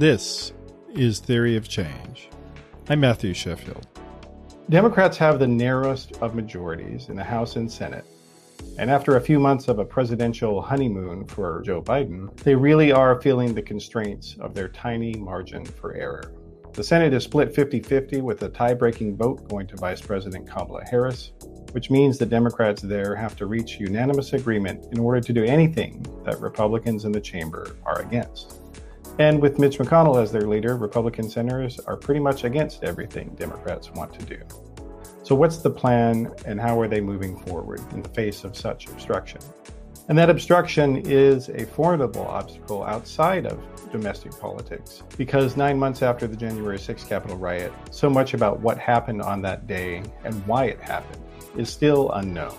This is Theory of Change. I'm Matthew Sheffield. Democrats have the narrowest of majorities in the House and Senate. And after a few months of a presidential honeymoon for Joe Biden, they really are feeling the constraints of their tiny margin for error. The Senate is split 50 50 with a tie breaking vote going to Vice President Kamala Harris, which means the Democrats there have to reach unanimous agreement in order to do anything that Republicans in the chamber are against. And with Mitch McConnell as their leader, Republican senators are pretty much against everything Democrats want to do. So, what's the plan and how are they moving forward in the face of such obstruction? And that obstruction is a formidable obstacle outside of domestic politics because nine months after the January 6th Capitol riot, so much about what happened on that day and why it happened is still unknown.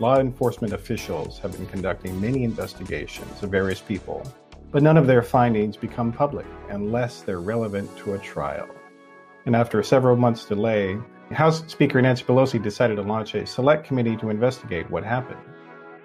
Law enforcement officials have been conducting many investigations of various people, but none of their findings become public unless they're relevant to a trial. And after several months' delay, House Speaker Nancy Pelosi decided to launch a select committee to investigate what happened.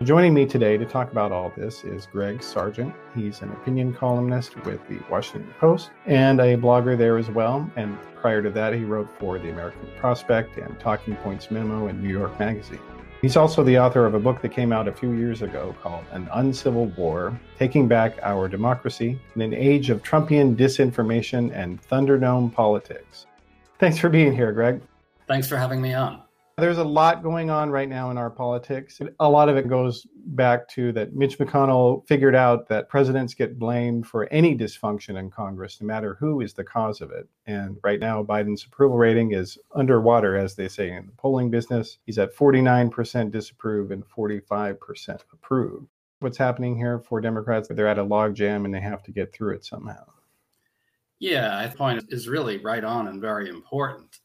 Joining me today to talk about all this is Greg Sargent. He's an opinion columnist with the Washington Post and a blogger there as well. And prior to that, he wrote for the American Prospect and Talking Points Memo in New York Magazine. He's also the author of a book that came out a few years ago called An Uncivil War Taking Back Our Democracy in an Age of Trumpian Disinformation and Thunderdome Politics. Thanks for being here, Greg. Thanks for having me on. There's a lot going on right now in our politics. A lot of it goes back to that Mitch McConnell figured out that presidents get blamed for any dysfunction in Congress, no matter who is the cause of it. And right now, Biden's approval rating is underwater, as they say in the polling business. He's at 49% disapprove and 45% approve. What's happening here for Democrats? They're at a logjam and they have to get through it somehow. Yeah, that point is really right on and very important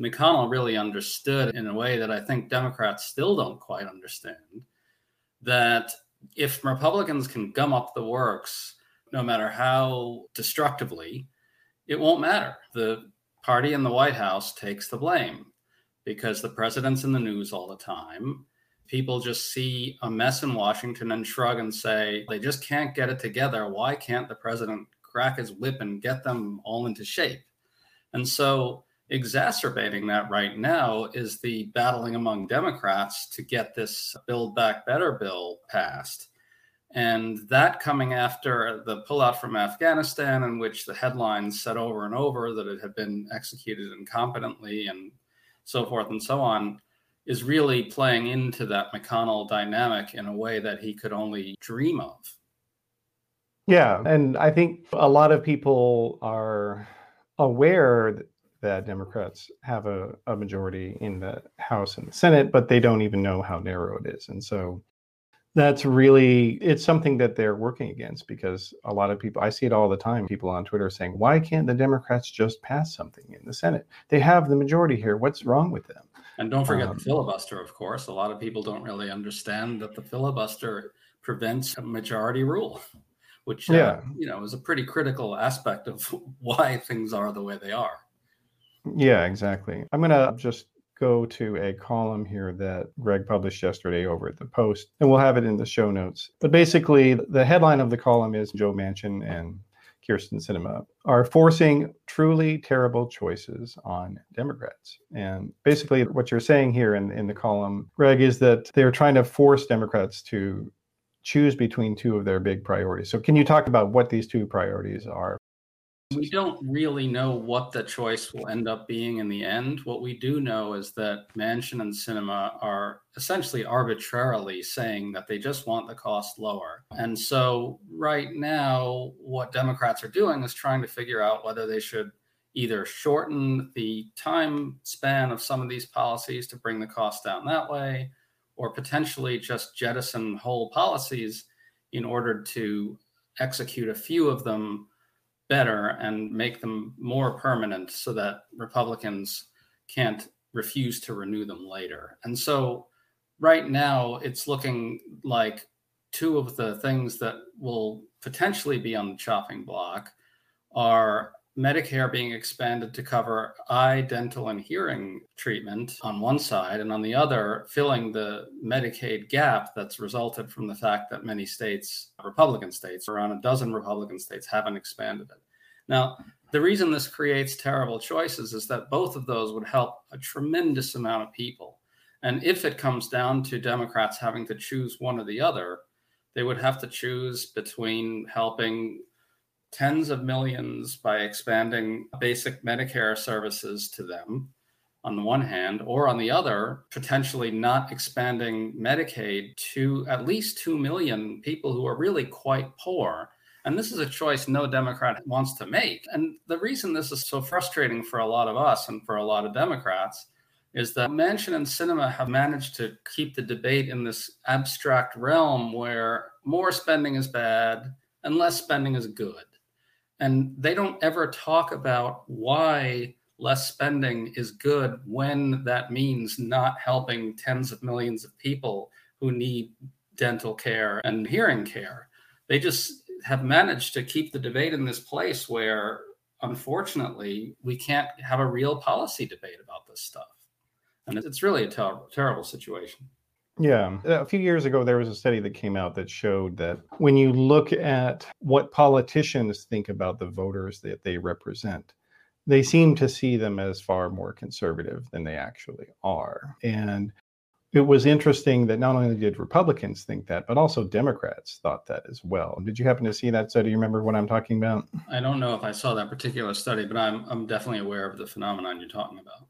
McConnell really understood in a way that I think Democrats still don't quite understand that if Republicans can gum up the works, no matter how destructively, it won't matter. The party in the White House takes the blame because the president's in the news all the time. People just see a mess in Washington and shrug and say, they just can't get it together. Why can't the president crack his whip and get them all into shape? And so exacerbating that right now is the battling among Democrats to get this Build Back Better bill passed. And that coming after the pullout from Afghanistan, in which the headlines said over and over that it had been executed incompetently and so forth and so on, is really playing into that McConnell dynamic in a way that he could only dream of. Yeah. And I think a lot of people are aware that Democrats have a, a majority in the House and the Senate, but they don't even know how narrow it is. And so that's really it's something that they're working against because a lot of people I see it all the time people on Twitter saying why can't the Democrats just pass something in the Senate? They have the majority here. What's wrong with them? And don't forget um, the filibuster of course. A lot of people don't really understand that the filibuster prevents a majority rule which uh, yeah. you know is a pretty critical aspect of why things are the way they are yeah, exactly. I'm going to just go to a column here that Greg published yesterday over at the Post, and we'll have it in the show notes. But basically, the headline of the column is Joe Manchin and Kyrsten Sinema are forcing truly terrible choices on Democrats. And basically, what you're saying here in, in the column, Greg, is that they're trying to force Democrats to choose between two of their big priorities. So, can you talk about what these two priorities are? We don't really know what the choice will end up being in the end. What we do know is that Manchin and Sinema are essentially arbitrarily saying that they just want the cost lower. And so, right now, what Democrats are doing is trying to figure out whether they should either shorten the time span of some of these policies to bring the cost down that way, or potentially just jettison whole policies in order to execute a few of them better and make them more permanent so that Republicans can't refuse to renew them later. And so right now it's looking like two of the things that will potentially be on the chopping block are Medicare being expanded to cover eye, dental, and hearing treatment on one side, and on the other, filling the Medicaid gap that's resulted from the fact that many states, Republican states, around a dozen Republican states, haven't expanded it. Now, the reason this creates terrible choices is that both of those would help a tremendous amount of people. And if it comes down to Democrats having to choose one or the other, they would have to choose between helping tens of millions by expanding basic Medicare services to them on the one hand, or on the other, potentially not expanding Medicaid to at least 2 million people who are really quite poor. And this is a choice no Democrat wants to make. And the reason this is so frustrating for a lot of us and for a lot of Democrats is that Manchin and Sinema have managed to keep the debate in this abstract realm where more spending is bad and less spending is good. And they don't ever talk about why less spending is good when that means not helping tens of millions of people who need dental care and hearing care. They just have managed to keep the debate in this place where, unfortunately, we can't have a real policy debate about this stuff. And it's really a ter- terrible situation. Yeah. Uh, a few years ago, there was a study that came out that showed that when you look at what politicians think about the voters that they represent, they seem to see them as far more conservative than they actually are. And it was interesting that not only did Republicans think that, but also Democrats thought that as well. Did you happen to see that study? You remember what I'm talking about? I don't know if I saw that particular study, but I'm I'm definitely aware of the phenomenon you're talking about.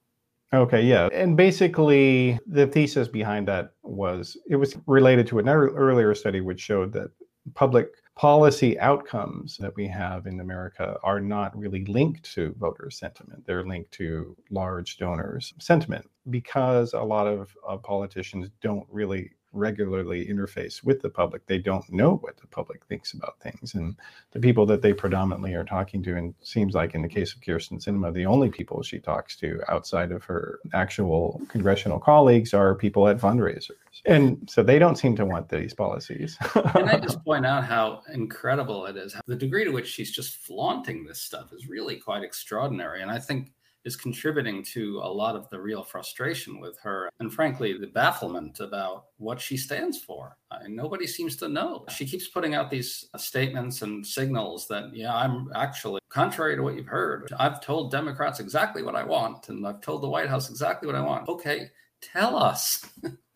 Okay, yeah. And basically, the thesis behind that was it was related to an earlier study which showed that public policy outcomes that we have in America are not really linked to voter sentiment. They're linked to large donors' sentiment because a lot of politicians don't really regularly interface with the public. They don't know what the public thinks about things. And the people that they predominantly are talking to, and seems like in the case of Kyrsten Sinema, the only people she talks to outside of her actual congressional colleagues are people at fundraisers. And so they don't seem to want these policies. Can I just point out how incredible it is? The degree to which she's just flaunting this stuff is really quite extraordinary. And I think is contributing to a lot of the real frustration with her and frankly the bafflement about what she stands for. I nobody seems to know. She keeps putting out these statements and signals that yeah i'm actually contrary to what you've heard. I've told democrats exactly what i want and i've told the white house exactly what i want. Okay tell us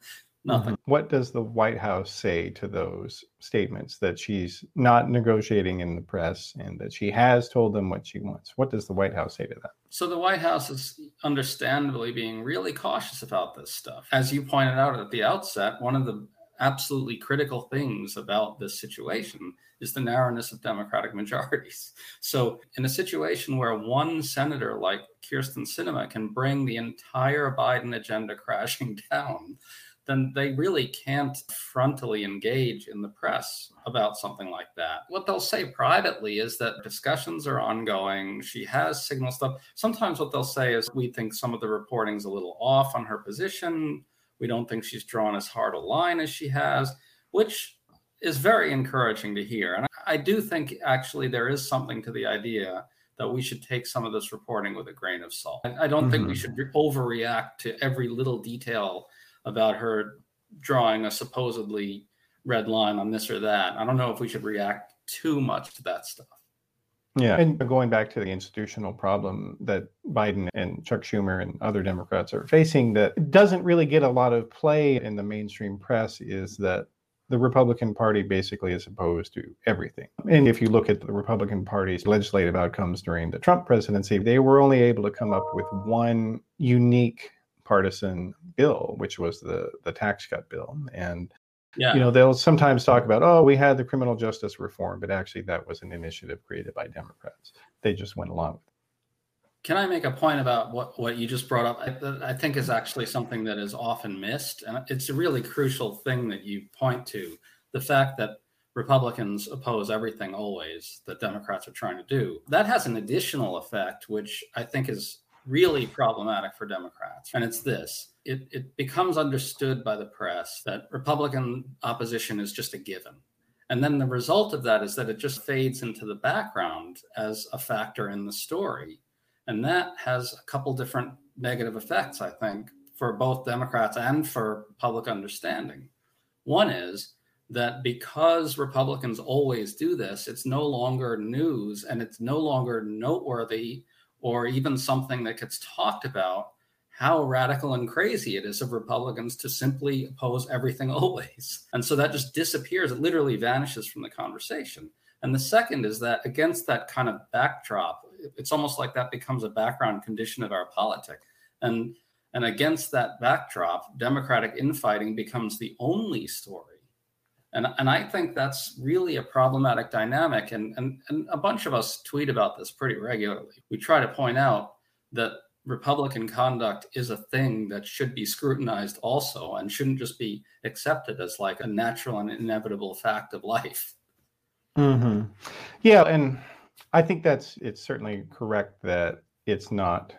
Nothing. Mm-hmm. What does the White House say to those statements that she's not negotiating in the press and that she has told them what she wants? What does the White House say to that? So the White House is understandably being really cautious about this stuff. As you pointed out at the outset, one of the absolutely critical things about this situation is the narrowness of Democratic majorities. So, in a situation where one senator like Kyrsten Sinema can bring the entire Biden agenda crashing down, then they really can't frontally engage in the press about something like that. What they'll say privately is that discussions are ongoing. She has signal stuff. Sometimes what they'll say is, we think some of the reporting's a little off on her position. We don't think she's drawn as hard a line as she has, which is very encouraging to hear. And I do think actually there is something to the idea that we should take some of this reporting with a grain of salt. I don't mm-hmm. think we mm-hmm. should overreact to every little detail about her drawing a supposedly red line on this or that. I don't know if we should react too much to that stuff. Yeah. And going back to the institutional problem that Biden and Chuck Schumer and other Democrats are facing that doesn't really get a lot of play in the mainstream press is that the Republican Party basically is opposed to everything. And if you look at the Republican Party's legislative outcomes during the Trump presidency, they were only able to come up with one unique partisan bill, which was the the tax cut bill. And yeah. you know, they'll sometimes talk about, oh, we had the criminal justice reform, but actually that was an initiative created by Democrats. They just went along with it. Can I make a point about what, what you just brought up? I, I think is actually something that is often missed. And it's a really crucial thing that you point to the fact that Republicans oppose everything always that Democrats are trying to do. That has an additional effect, which I think is really problematic for Democrats. And it's this it, it becomes understood by the press that Republican opposition is just a given. And then the result of that is that it just fades into the background as a factor in the story. And that has a couple different negative effects, I think, for both Democrats and for public understanding. One is that because Republicans always do this, it's no longer news and it's no longer noteworthy or even something that gets talked about how radical and crazy it is of Republicans to simply oppose everything always. And so that just disappears, it literally vanishes from the conversation. And the second is that against that kind of backdrop, it's almost like that becomes a background condition of our politics. And and against that backdrop, Democratic infighting becomes the only story. And, and I think that's really a problematic dynamic. And, and, and a bunch of us tweet about this pretty regularly. We try to point out that Republican conduct is a thing that should be scrutinized also and shouldn't just be accepted as like a natural and inevitable fact of life. Mm-hmm. Yeah, and I think that's it's certainly correct that it's not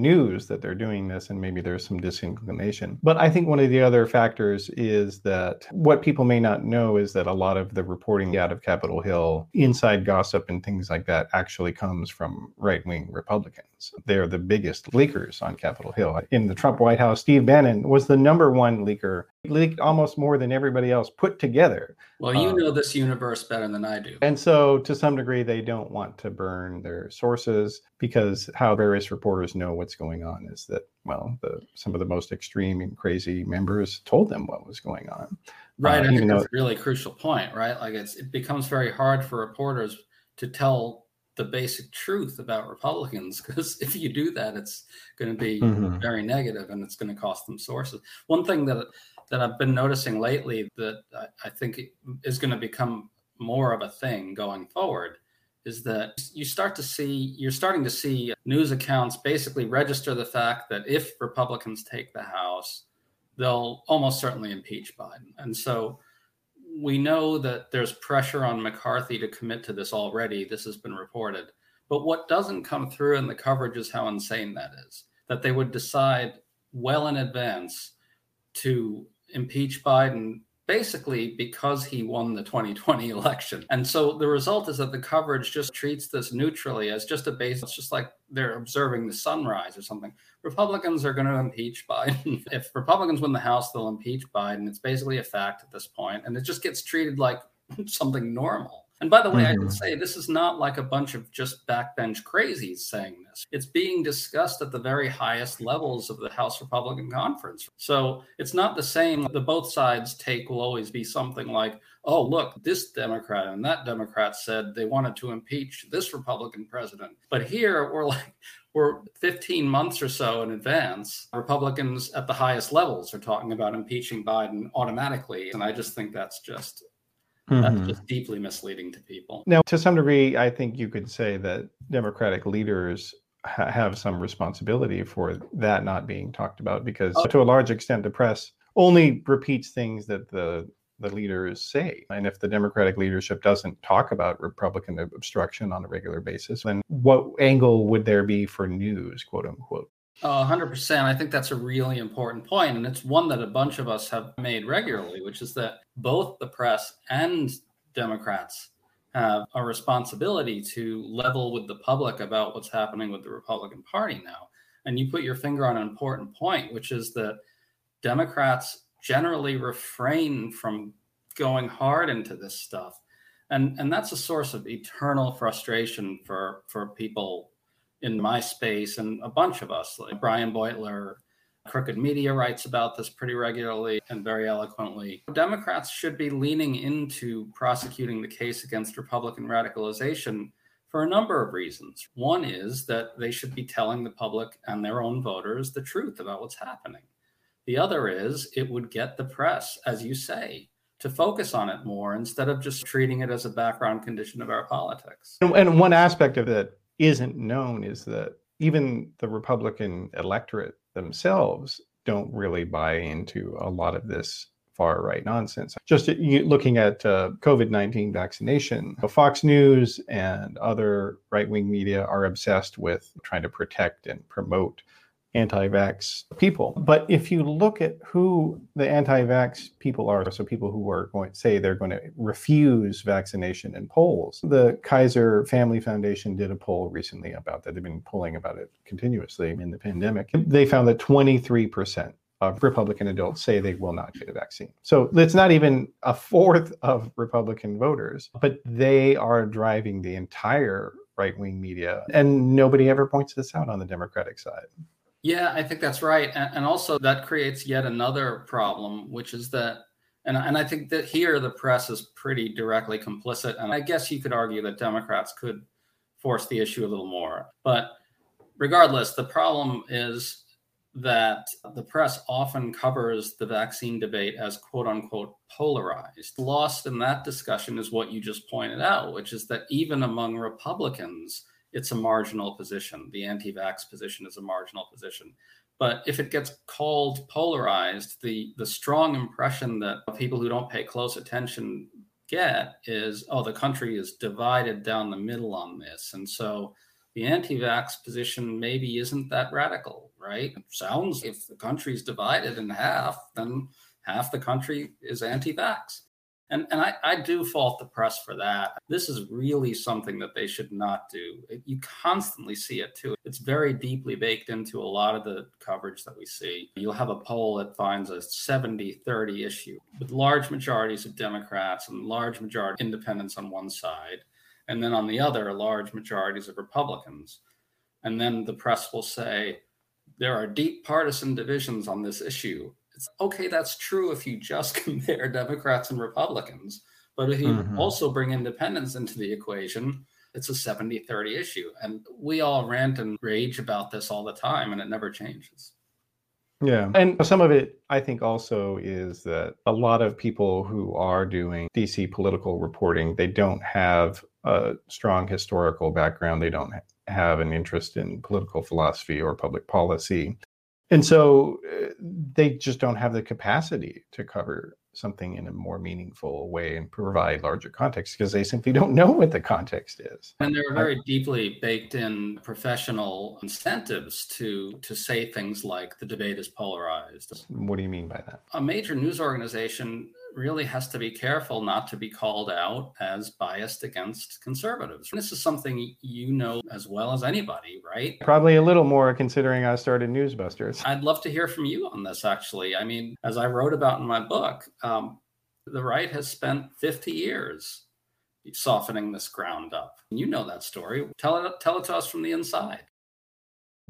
news that they're doing this and maybe there's some disinclination. But I think one of the other factors is that what people may not know is that a lot of the reporting out of Capitol Hill, inside gossip and things like that, actually comes from right wing Republicans. They're the biggest leakers on Capitol Hill. In the Trump White House, Steve Bannon was the number one leaker leaked almost more than everybody else put together. Well, you um, know this universe better than I do. And so, to some degree, they don't want to burn their sources because how various reporters know what's going on is that, well, the, some of the most extreme and crazy members told them what was going on. Right. Uh, I think that's a really crucial point, right? Like it's, it becomes very hard for reporters to tell the basic truth about Republicans because if you do that, it's going to be mm-hmm. very negative and it's going to cost them sources. One thing that that I've been noticing lately that I, think is going to become more of a thing going forward is that you start to see you're starting to see news accounts basically register the fact that if Republicans take the House, they'll almost certainly impeach Biden. And so we know that there's pressure on McCarthy to commit to this already. This has been reported. But what doesn't come through in the coverage is how insane that is. That they would decide well in advance to impeach Biden basically because he won the 2020 election. And so the result is that the coverage just treats this neutrally as just a base. It's just like they're observing the sunrise or something. Republicans are going to impeach Biden. if Republicans win the House, they'll impeach Biden. It's basically a fact at this point, and it just gets treated like something normal. And by the way, mm-hmm. I should say this is not like a bunch of just backbench crazies saying this. It's being discussed at the very highest levels of the House Republican Conference. So it's not the same. The both sides take will always be something like, oh, look, this Democrat and that Democrat said they wanted to impeach this Republican president. But here we're like, we're 15 months or so in advance. Republicans at the highest levels are talking about impeaching Biden automatically. And I just think that's just Mm-hmm. That's just deeply misleading to people. Now, to some degree, I think you could say that Democratic leaders ha- have some responsibility for that not being talked about because, oh. to a large extent, the press only repeats things that the the leaders say. And if the Democratic leadership doesn't talk about Republican obstruction on a regular basis, then what angle would there be for news, quote unquote? Oh, 100%. I think that's a really important point, And it's one that a bunch of us have made regularly, which is that both the press and Democrats have a responsibility to level with the public about what's happening with the Republican Party now. And you put your finger on an important point, which is that Democrats generally refrain from going hard into this stuff. And, and that's a source of eternal frustration for, for people in my space and a bunch of us, like Brian Beutler, Crooked Media writes about this pretty regularly and very eloquently. Democrats should be leaning into prosecuting the case against Republican radicalization for a number of reasons. One is that they should be telling the public and their own voters the truth about what's happening. The other is it would get the press, as you say, to focus on it more instead of just treating it as a background condition of our politics. And one aspect of it isn't known is that even the Republican electorate themselves don't really buy into a lot of this far right nonsense. Just looking at uh, COVID 19 vaccination, Fox News and other right wing media are obsessed with trying to protect and promote anti-vax people. But if you look at who the anti-vax people are, so people who are going to say they're going to refuse vaccination in polls, the Kaiser Family Foundation did a poll recently about that. They've been polling about it continuously in the pandemic. They found that 23% of Republican adults say they will not get a vaccine. So it's not even a fourth of Republican voters, but they are driving the entire right wing media. And nobody ever points this out on the Democratic side. Yeah, I think that's right. And, also, that creates yet another problem, which is that, and, and I think that here the press is pretty directly complicit. And I guess you could argue that Democrats could force the issue a little more. But regardless, the problem is that the press often covers the vaccine debate as quote unquote polarized. Lost in that discussion is what you just pointed out, which is that even among Republicans, it's a marginal position. The anti vax position is a marginal position. But if it gets called polarized, the, the strong impression that people who don't pay close attention get is oh, the country is divided down the middle on this. And so the anti-vax position maybe isn't that radical, right? It sounds if the country's divided in half, then half the country is anti-vax. And, and I, I do fault the press for that. This is really something that they should not do. It, you constantly see it too. It's very deeply baked into a lot of the coverage that we see. You'll have a poll that finds a 70 30 issue with large majorities of Democrats and large majority independents on one side and then on the other, large majorities of Republicans. And then the press will say, there are deep partisan divisions on this issue. It's okay, that's true if you just compare Democrats and Republicans. But if you mm-hmm. also bring independents into the equation, it's a 70 30 issue. And we all rant and rage about this all the time, and it never changes. Yeah. And some of it, I think, also is that a lot of people who are doing DC political reporting, they don't have a strong historical background. They don't have an interest in political philosophy or public policy. And so uh, they just don't have the capacity to cover something in a more meaningful way and provide larger context because they simply don't know what the context is. And there are very deeply baked in professional incentives to to say things like the debate is polarized. What do you mean by that? A major news organization really has to be careful not to be called out as biased against conservatives. This is something you know as well as anybody, right? Probably a little more considering I started Newsbusters. I'd love to hear from you on this, actually. I mean, as I wrote about in my book, um, the right has spent 50 years softening this ground up. You know that story. Tell it, tell it to us from the inside.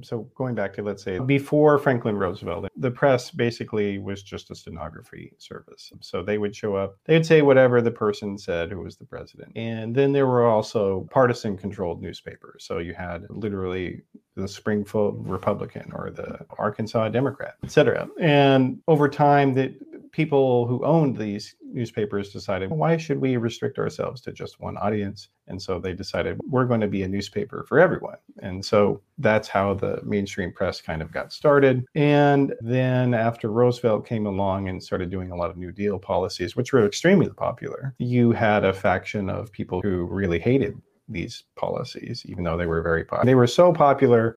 So going back to let's say oh. before Franklin Roosevelt, the press basically was just a stenography service. So they would show up, they'd say whatever the person said who was the president. And then there were also partisan controlled newspapers. So you had literally the Springfield Republican or the Arkansas Democrat, et cetera. And over time, that people who owned these newspapers decided, why should we restrict ourselves to just one audience? And so they decided, we're going to be a newspaper for everyone. And so that's how the mainstream press kind of got started. And then after Roosevelt came along and started doing a lot of New Deal policies, which were extremely popular, you had a faction of people who really hated these policies, even though they were very popular. They were so popular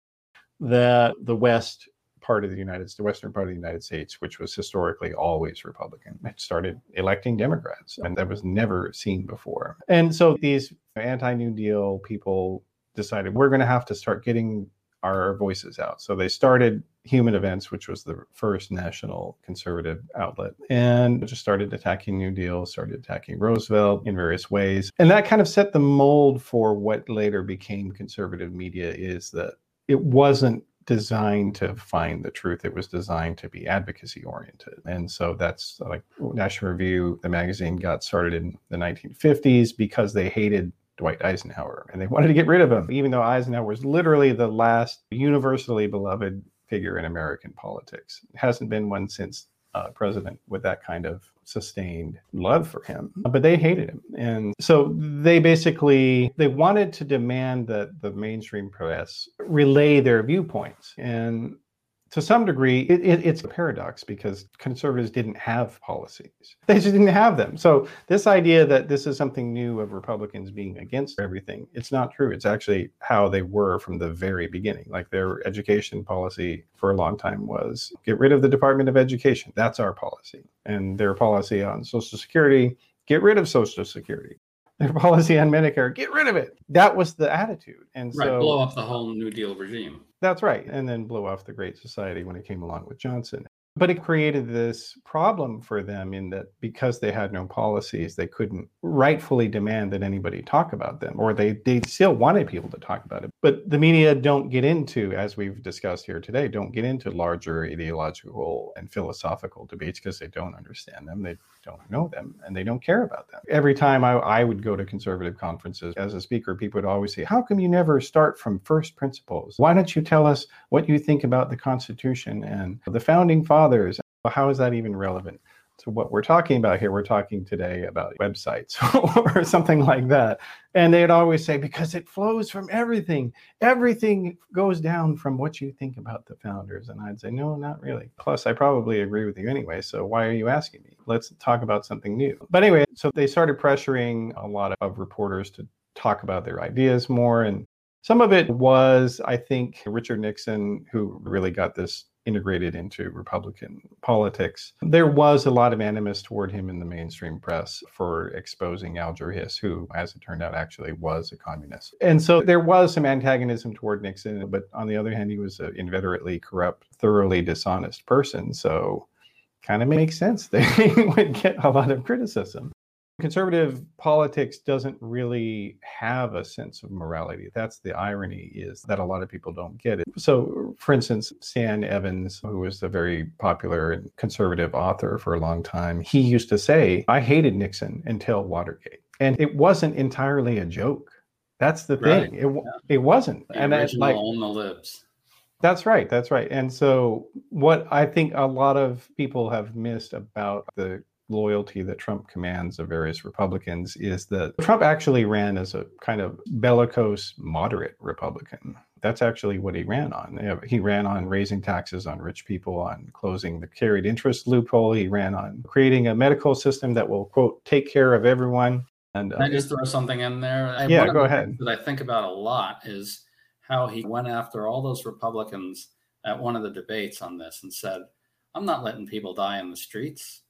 that the West part of the United States, the western part of the United States, which was historically always Republican, it started electing Democrats, and that was never seen before. And so these anti-New Deal people decided we're going to have to start getting our voices out. So they started Human Events, which was the first national conservative outlet, and just started attacking New Deal, started attacking Roosevelt in various ways. And that kind of set the mold for what later became conservative media is that it wasn't designed to find the truth. It was designed to be advocacy oriented. And so that's like National Review, the magazine got started in the 1950s because they hated Dwight Eisenhower and they wanted to get rid of him, even though Eisenhower was literally the last universally beloved figure in American politics. It hasn't been one since uh, president with that kind of sustained love for him but they hated him. And so they basically they wanted to demand that the mainstream press relay their viewpoints. And to some degree, it, it, it's a paradox because conservatives didn't have policies. They just didn't have them. So, this idea that this is something new of Republicans being against everything, it's not true. It's actually how they were from the very beginning. Like their education policy for a long time was get rid of the Department of Education. That's our policy. And their policy on Social Security, get rid of Social Security their policy on Medicare, get rid of it. That was the attitude. And right, so blow off the whole New Deal regime. That's right. And then blow off the Great Society when it came along with Johnson. But it created this problem for them in that because they had no policies, they couldn't rightfully demand that anybody talk about them, or they, they still wanted people to talk about it. But the media don't get into, as we've discussed here today, don't get into larger ideological and philosophical debates because they don't understand them. They don't know them and they don't care about them. Every time I, I would go to conservative conferences as a speaker, people would always say, How come you never start from first principles? Why don't you tell us what you think about the Constitution and the founding fathers? Fathers. How is that even relevant? to what we're talking about here. We're talking today about websites or something like that. And they'd always say, because it flows from everything. Everything goes down from what you think about the founders. And I'd say, no, not really. Plus, I probably agree with you anyway. So why are you asking me? Let's talk about something new. But anyway, so they started pressuring a lot of reporters to talk about their ideas more. And some of it was, I think, Richard Nixon, who really got this integrated into Republican politics. There was a lot of animus toward him in the mainstream press for exposing Alger Hiss, who, as it turned out, actually was a communist. And so there was some antagonism toward Nixon, but on the other hand, he was an inveterately corrupt, thoroughly dishonest person. So kind of makes sense that he would get a lot of criticism conservative politics doesn't really have a sense of morality that's the irony is that a lot of people don't get it so for instance stan evans who was a very popular and conservative author for a long time he used to say i hated nixon until watergate and it wasn't entirely a joke that's the thing right. it, yeah. it wasn't the and that's like on the lips that's right. That's right. And so, what I think a lot of people have missed about the loyalty that Trump commands of various Republicans is that Trump actually ran as a kind of bellicose, moderate Republican. That's actually what he ran on. He ran on raising taxes on rich people, on closing the carried interest loophole. He ran on creating a medical system that will, quote, take care of everyone. And uh, Can I just throw something in there? Yeah, go ahead. That I think about a lot is how he went after all those Republicans at one of the debates on this and said, I'm not letting people die in the streets.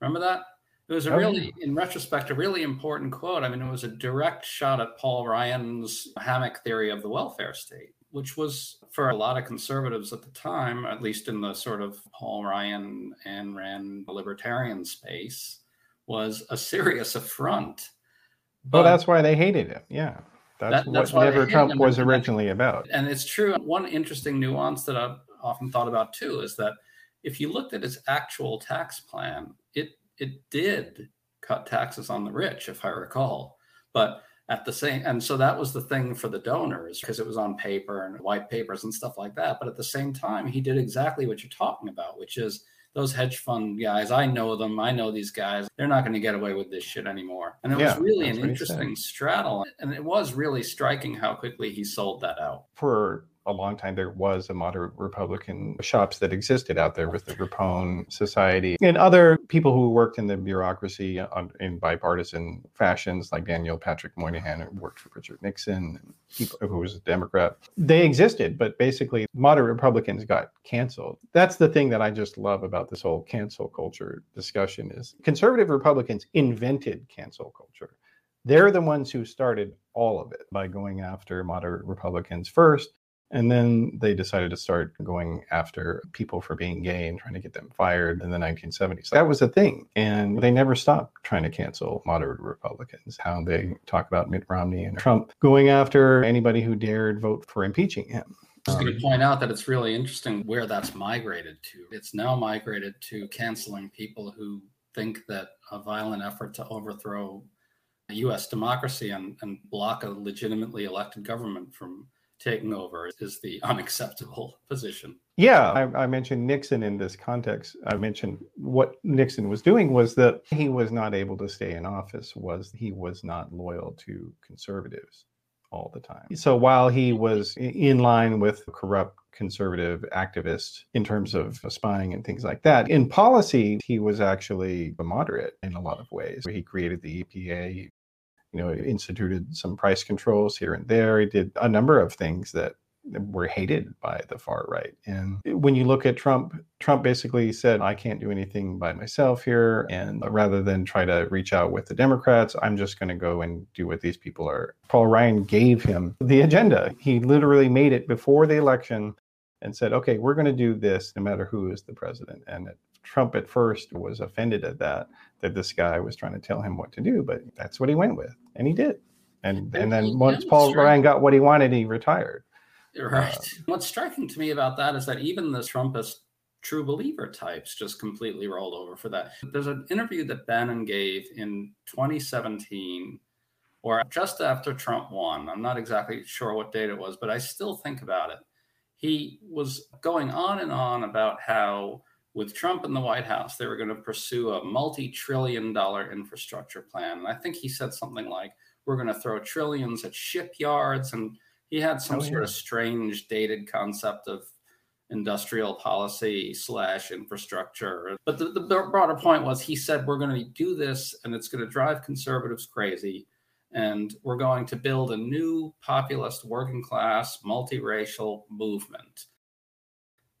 Remember that? It was a oh, really, in retrospect, a really important quote. I mean, it was a direct shot at Paul Ryan's hammock theory of the welfare state, which was for a lot of conservatives at the time, at least in the sort of Paul Ryan and Rand libertarian space, was a serious affront. Oh, but, well, that's why they hated him. Yeah. That's, that, that's what Never Trump was originally about. And it's true. One interesting nuance that I've often thought about too is that if you looked at its actual tax plan, it it did cut taxes on the rich, if I recall. But at the same and so that was the thing for the donors because it was on paper and white papers and stuff like that. But at the same time, he did exactly what you're talking about, which is those hedge fund guys, I know them. I know these guys. They're not going to get away with this shit anymore. And it yeah, was really an interesting straddle. And it was really striking how quickly he sold that out. For a long time there was a moderate Republican shops that existed out there with the Ripon Society and other people who worked in the bureaucracy on, in bipartisan fashions, like Daniel Patrick Moynihan, who worked for Richard Nixon, people, who was a Democrat. They existed, but basically moderate Republicans got canceled. That's the thing that I just love about this whole cancel culture discussion is conservative Republicans invented cancel culture. They're the ones who started all of it by going after moderate Republicans first and then they decided to start going after people for being gay and trying to get them fired in the 1970s. That was a thing. And they never stopped trying to cancel moderate Republicans. How they talk about Mitt Romney and Trump going after anybody who dared vote for impeaching him. I was going to point out that it's really interesting where that's migrated to. It's now migrated to canceling people who think that a violent effort to overthrow US democracy and, and block a legitimately elected government from taking over is the unacceptable position. Yeah, I, I, mentioned Nixon in this context. I mentioned what Nixon was doing was that he was not able to stay in office, was he was not loyal to conservatives all the time. So while he was in line with corrupt conservative activists in terms of spying and things like that, in policy, he was actually a moderate in a lot of ways. He created the EPA, you know, instituted some price controls here and there. He did a number of things that were hated by the far right. And when you look at Trump, Trump basically said, I can't do anything by myself here. And rather than try to reach out with the Democrats, I'm just going to go and do what these people are. Paul Ryan gave him the agenda. He literally made it before the election and said, okay, we're going to do this no matter who is the president. And Trump at first was offended at that, that this guy was trying to tell him what to do, but that's what he went with. And he did. And, and, and then once Paul Ryan got what he wanted, he retired. Right. Uh, What's striking to me about that is that even the Trumpist true believer types just completely rolled over for that. There's an interview that Bannon gave in 2017 or just after Trump won. I'm not exactly sure what date it was, but I still think about it. He was going on and on about how with Trump in the White House, they were going to pursue a multi trillion dollar infrastructure plan. And I think he said something like, we're going to throw trillions at shipyards. And he had some oh, sort of strange dated concept of industrial policy slash infrastructure. But the, the broader point was he said, we're going to do this and it's going to drive conservatives crazy. And we're going to build a new populist working class multiracial movement.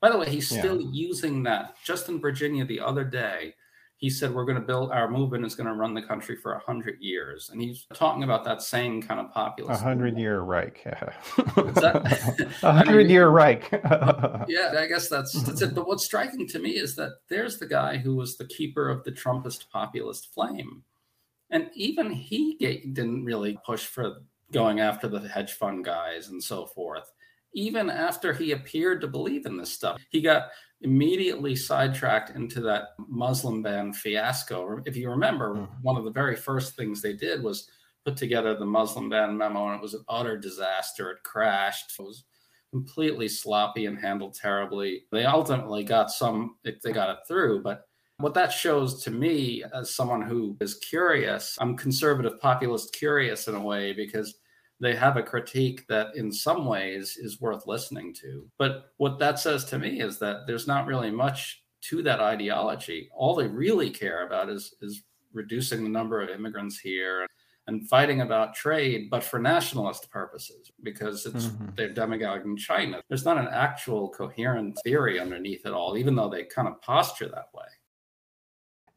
By the way, he's still yeah. using that. Just in Virginia the other day, he said we're going to build our movement is going to run the country for a hundred years, and he's talking about that same kind of populist. A hundred year Reich. a hundred year Reich. yeah, I guess that's that's it. But what's striking to me is that there's the guy who was the keeper of the Trumpist populist flame, and even he didn't really push for going after the hedge fund guys and so forth even after he appeared to believe in this stuff. He got immediately sidetracked into that Muslim ban fiasco. If you remember, mm-hmm. one of the very first things they did was put together the Muslim ban memo, and it was an utter disaster. It crashed. It was completely sloppy and handled terribly. They ultimately got some, they got it through, but what that shows to me as someone who is curious, I'm conservative populist curious in a way because they have a critique that in some ways is worth listening to. But what that says to me is that there's not really much to that ideology. All they really care about is is reducing the number of immigrants here and fighting about trade, but for nationalist purposes, because it's mm-hmm. they're demagoguing China. There's not an actual coherent theory underneath it all, even though they kind of posture that way.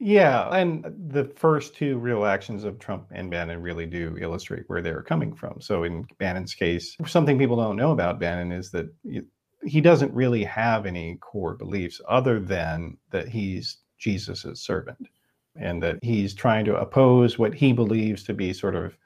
Yeah, and uh, the first two real actions of Trump and Bannon really do illustrate where they're coming from. So in Bannon's case, something people don't know about Bannon is that he doesn't really have any core beliefs other than that he's Jesus's servant and that he's trying to oppose what he believes to be sort of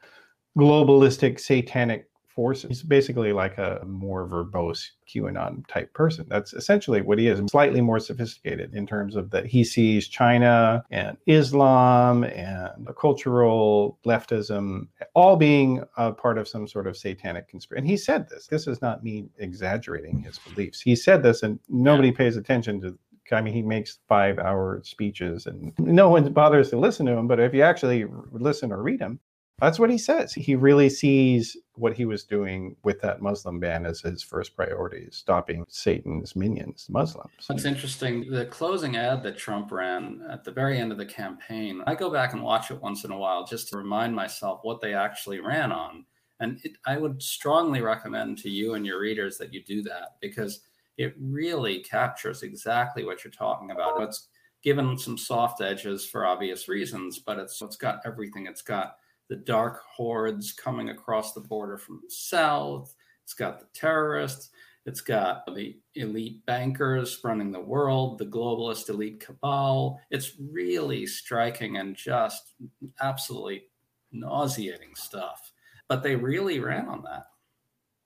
globalistic satanic forces. He's basically like a more verbose QAnon type person. That's essentially what he is, slightly more sophisticated in terms of that he sees China and Islam and cultural leftism all being a part of some sort of satanic conspiracy. And he said this. This is not me exaggerating his beliefs. He said this, and nobody pays attention to I mean, he makes five hour speeches and no one bothers to listen to him. But if you actually listen or read him, that's what he says. He really sees what he was doing with that Muslim ban as his first priority, is stopping Satan's minions, Muslims. It's interesting. The closing ad that Trump ran at the very end of the campaign, I go back and watch it once in a while just to remind myself what they actually ran on. And it, I would strongly recommend to you and your readers that you do that because it really captures exactly what you're talking about. It's given some soft edges for obvious reasons, but it's it's got everything. It's got the dark hordes coming across the border from the south. It's got the terrorists. It's got the elite bankers running the world, the globalist elite cabal. It's really striking and just absolutely nauseating stuff. But they really ran on that.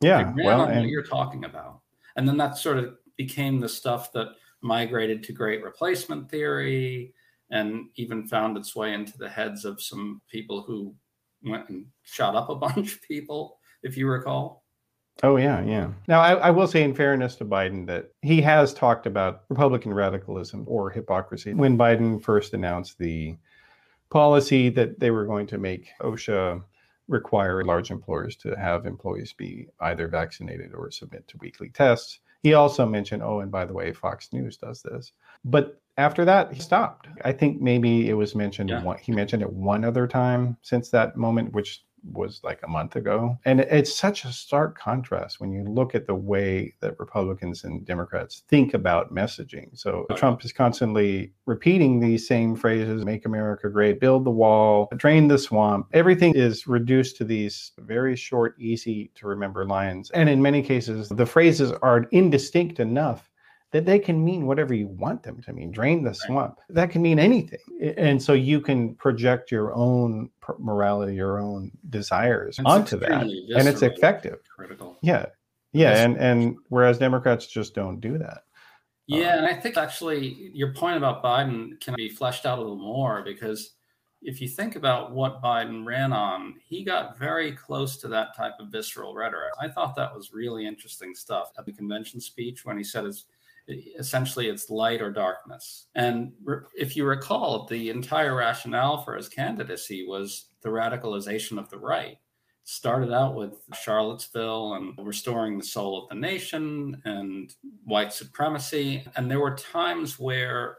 Yeah, well, and- what you're talking about, and then that sort of became the stuff that migrated to great replacement theory and even found its way into the heads of some people who went and shot up a bunch of people, if you recall. Oh yeah, yeah. Now I, I, will say, in fairness to Biden, that he has talked about Republican radicalism or hypocrisy. When Biden first announced the policy that they were going to make OSHA require large employers to have employees be either vaccinated or submit to weekly tests, he also mentioned, oh, and by the way, Fox News does this. But after that, he stopped. I think maybe it was mentioned. Yeah. One, he mentioned it one other time since that moment, which was like a month ago. And it's such a stark contrast when you look at the way that Republicans and Democrats think about messaging. So Trump is constantly repeating these same phrases make America great, build the wall, drain the swamp. Everything is reduced to these very short, easy to remember lines. And in many cases, the phrases are indistinct enough that they can mean whatever you want them to mean. Drain the swamp. That can mean anything. And so you can project your own morality, your own desires it's onto that. And it's effective. Critical. Yeah. Yeah. And, and whereas Democrats just don't do that. Yeah. Um, and I think actually your point about Biden can be fleshed out a little more because if you think about what Biden ran on, he got very close to that type of visceral rhetoric. I thought that was really interesting stuff at the convention speech when he said his essentially it's light or darkness. And re- if you recall, the entire rationale for his candidacy was the radicalization of the right. Started out with Charlottesville and restoring the soul of the nation and white supremacy. And there were times where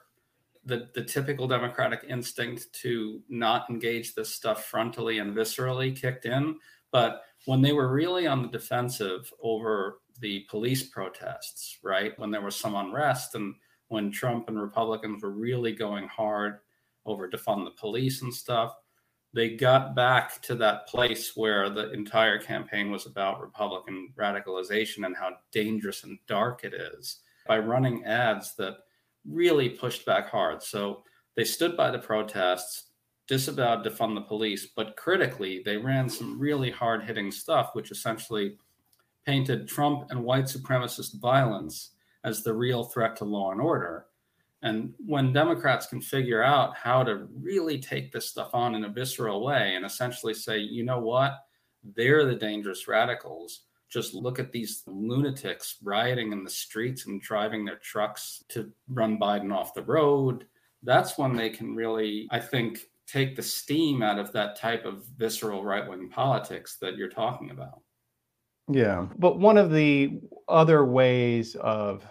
the, the typical democratic instinct to not engage this stuff frontally and viscerally kicked in. But when they were really on the defensive over the police protests, right? When there was some unrest and when Trump and Republicans were really going hard over defund the police and stuff, they got back to that place where the entire campaign was about Republican radicalization and how dangerous and dark it is by running ads that really pushed back hard. So they stood by the protests, disavowed defund the police, but critically, they ran some really hard hitting stuff, which essentially painted Trump and white supremacist violence as the real threat to law and order. And when Democrats can figure out how to really take this stuff on in a visceral way and essentially say, you know what, they're the dangerous radicals. Just look at these lunatics rioting in the streets and driving their trucks to run Biden off the road. That's when they can really, I think, take the steam out of that type of visceral right wing politics that you're talking about. Yeah. But one of the other ways of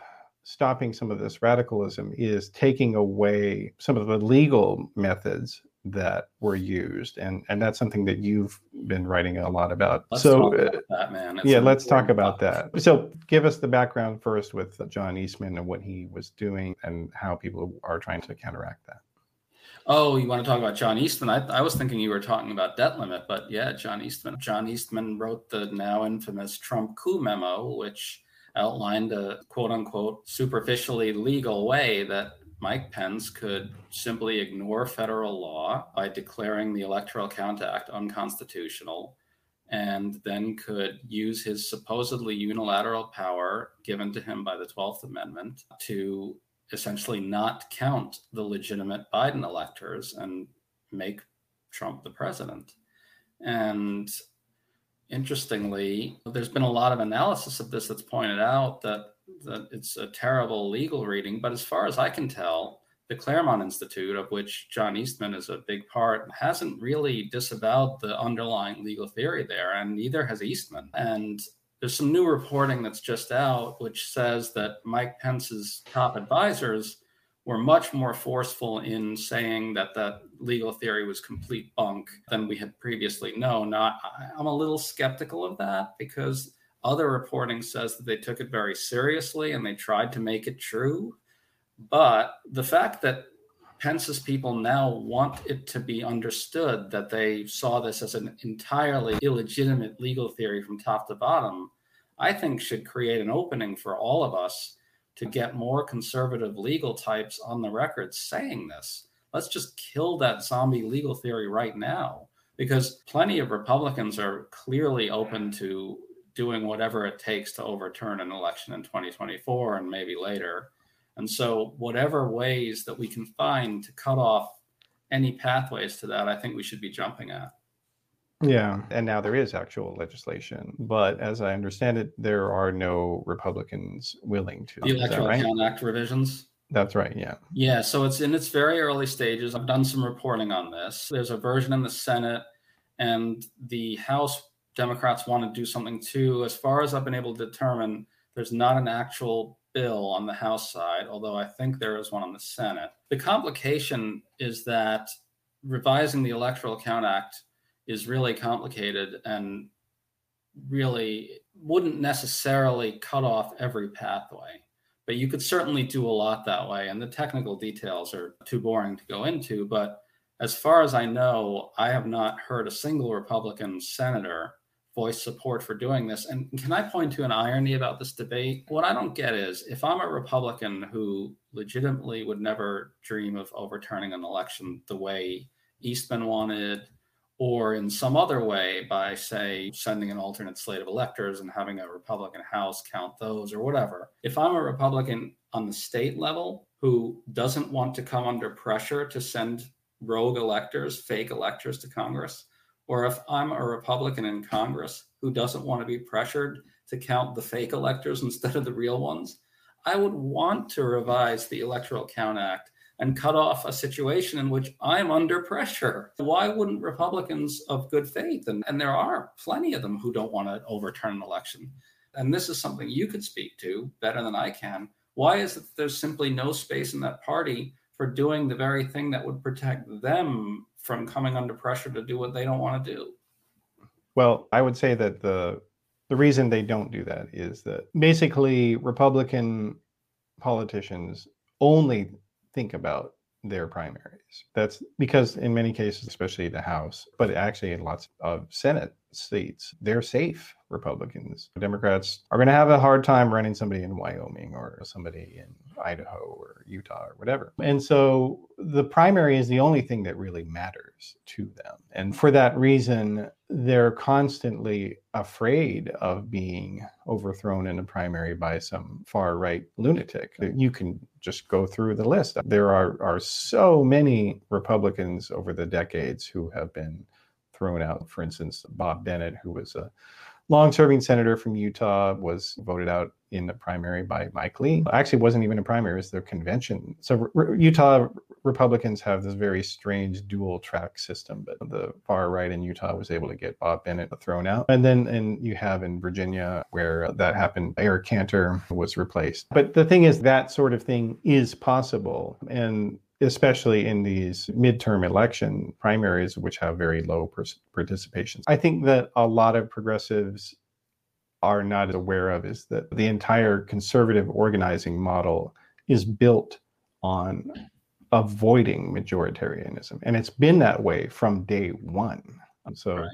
stopping some of this radicalism is taking away some of the legal methods that were used and and that's something that you've been writing a lot about let's so about uh, that, man. yeah let's talk about topic. that so give us the background first with john eastman and what he was doing and how people are trying to counteract that Oh, you want to talk about John Eastman? I, I was thinking you were talking about debt limit, but yeah, John Eastman. John Eastman wrote the now infamous Trump coup memo, which outlined a quote unquote superficially legal way that Mike Pence could simply ignore federal law by declaring the Electoral Count Act unconstitutional and then could use his supposedly unilateral power given to him by the 12th Amendment to essentially not count the legitimate Biden electors and make Trump the president. And interestingly, there's been a lot of analysis of this that's pointed out that, that it's a terrible legal reading. But as far as I can tell, the Claremont Institute, of which John Eastman is a big part, hasn't really disavowed the underlying legal theory there, and neither has Eastman. And there's some new reporting that's just out which says that Mike Pence's top advisors were much more forceful in saying that that legal theory was complete bunk than we had previously known. Now, I'm a little skeptical of that because other reporting says that they took it very seriously and they tried to make it true. But the fact that Pence's people now want it to be understood that they saw this as an entirely illegitimate legal theory from top to bottom, I think should create an opening for all of us to get more conservative legal types on the record saying this. Let's just kill that zombie legal theory right now because plenty of Republicans are clearly open to doing whatever it takes to overturn an election in 2024 and maybe later. And so, whatever ways that we can find to cut off any pathways to that, I think we should be jumping at. Yeah, and now there is actual legislation, but as I understand it, there are no Republicans willing to. The Electoral right? Count Act revisions. That's right. Yeah. Yeah. So it's in its very early stages. I've done some reporting on this. There's a version in the Senate, and the House Democrats want to do something too. As far as I've been able to determine, there's not an actual bill on the House side, although I think there is one on the Senate. The complication is that revising the Electoral Count Act is really complicated and really wouldn't necessarily cut off every pathway. But you could certainly do a lot that way. And the technical details are too boring to go into. But as far as I know, I have not heard a single Republican senator voice support for doing this. And can I point to an irony about this debate? What I don't get is if I'm a Republican who legitimately would never dream of overturning an election the way Eastman wanted, or in some other way by, say, sending an alternate slate of electors and having a Republican House count those or whatever. If I'm a Republican on the state level who doesn't want to come under pressure to send rogue electors, fake electors to Congress, or if I'm a Republican in Congress who doesn't want to be pressured to count the fake electors instead of the real ones, I would want to revise the Electoral Count Act and cut off a situation in which I'm under pressure. Why wouldn't Republicans of good faith, and, and there are plenty of them who don't want to overturn an election, and this is something you could speak to better than I can. Why is it there's simply no space in that party for doing the very thing that would protect them from coming under pressure to do what they don't want to do? Well, I would say that the the reason they don't do that is that basically Republican politicians only think about their primaries. That's because in many cases, especially the House, but actually in lots of Senate seats, they're safe Republicans. Democrats are going to have a hard time running somebody in Wyoming or somebody in Idaho or Utah or whatever. And so the primary is the only thing that really matters to them. And for that reason, they're constantly afraid of being overthrown in a primary by some far right lunatic. You can just go through the list. There are, are so many Republicans over the decades who have been thrown out. For instance, Bob Bennett, who was a long serving senator from Utah, was voted out in the primary by Mike Lee. Actually, wasn't even a primary; it was their convention. So Utah Republicans have this very strange dual track system, but the far right in Utah was able to get Bob Bennett thrown out, and then and you have in Virginia where that happened, Eric Cantor was replaced. But the thing is, that sort of thing is possible, and especially in these midterm election primaries, which have very low participation. I think that a lot of progressives are not aware of is that the entire conservative organizing model is built on avoiding majoritarianism. And it's been that way from day one. So, right.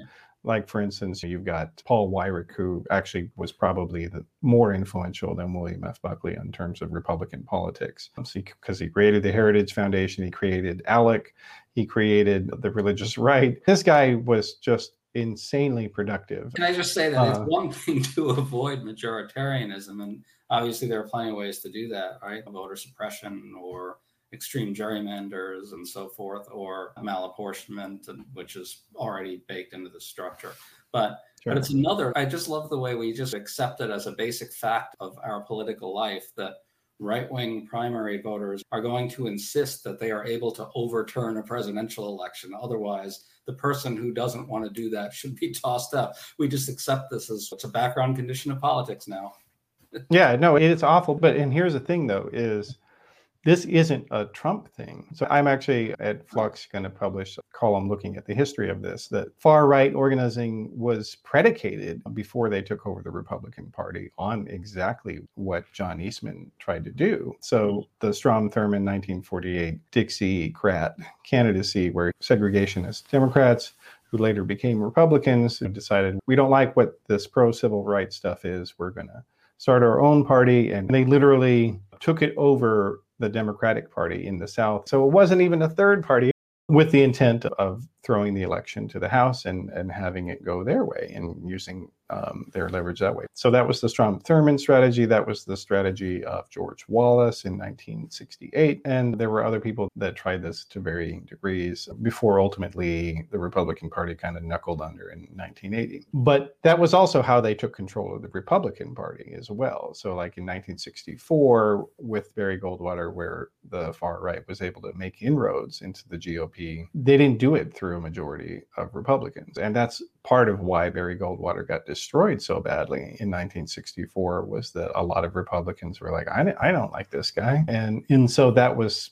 Like for instance, you've got Paul Weyrich, who actually was probably the more influential than William F. Buckley in terms of Republican politics. Because he created the Heritage Foundation, he created ALEC, he created the religious right. This guy was just insanely productive. Can I just say that uh, it's one thing to avoid majoritarianism, and obviously there are plenty of ways to do that, right? Voter suppression or extreme gerrymanders and so forth, or malapportionment, which is already baked into the structure. But sure. but it's another. I just love the way we just accept it as a basic fact of our political life that right wing primary voters are going to insist that they are able to overturn a presidential election. Otherwise, the person who doesn't want to do that should be tossed out. We just accept this as it's a background condition of politics now. yeah, no, it's awful. But and here's the thing though, is this isn't a Trump thing. So I'm actually at Flux going to publish a column looking at the history of this that far right organizing was predicated before they took over the Republican Party on exactly what John Eastman tried to do. So the Strom Thurmond 1948 Dixiecrat candidacy, where segregationist Democrats who later became Republicans decided we don't like what this pro civil rights stuff is, we're going to start our own party. And they literally took it over the Democratic Party in the South. So it wasn't even a third party with the intent of throwing the election to the House and, and having it go their way and using um, their leverage that way. So that was the Strom Thurmond strategy. That was the strategy of George Wallace in 1968. And there were other people that tried this to varying degrees before ultimately the Republican Party kind of knuckled under in 1980. But that was also how they took control of the Republican Party as well. So, like in 1964, with Barry Goldwater, where the far right was able to make inroads into the GOP, they didn't do it through a majority of Republicans. And that's part of why Barry Goldwater got destroyed so badly in 1964 was that a lot of Republicans were like, I, I don't like this guy. And, and so that was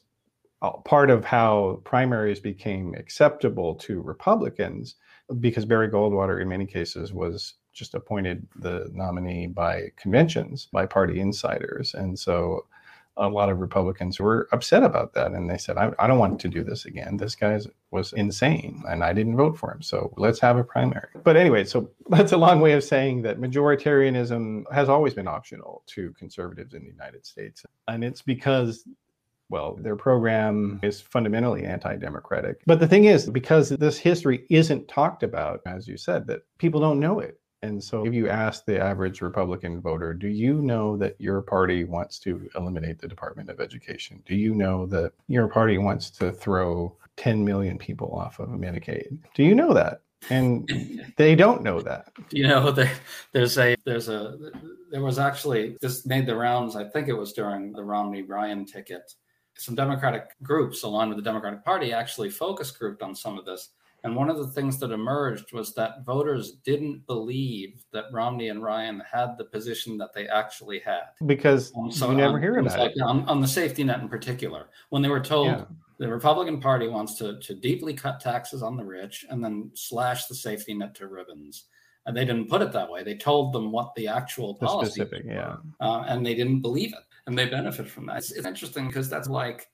uh, part of how primaries became acceptable to Republicans because Barry Goldwater, in many cases, was just appointed the nominee by conventions, by party insiders. And so a lot of Republicans were upset about that. And they said, I, I don't want to do this again. This guy was insane and I didn't vote for him. So let's have a primary. But anyway, so that's a long way of saying that majoritarianism has always been optional to conservatives in the United States. And it's because well, their program is fundamentally anti democratic. But the thing is, because this history isn't talked about, as you said, that people don't know it. And so, if you ask the average Republican voter, do you know that your party wants to eliminate the Department of Education? Do you know that your party wants to throw 10 million people off of Medicaid? Do you know that? And they don't know that. You know, there's a there's a there was actually this made the rounds. I think it was during the Romney Ryan ticket. Some Democratic groups, along with the Democratic Party, actually focus grouped on some of this and one of the things that emerged was that voters didn't believe that Romney and Ryan had the position that they actually had. Because um, so you never hear about like, it. On, on, the safety net in particular, when they were told yeah. the Republican Party wants to, to deeply cut taxes on the rich and then slash the safety net to ribbons. And they didn't put it that way. They told them what the actual policy the specific, yeah. Uh, and they didn't believe it. And they benefit from that. It's, it's interesting because that's like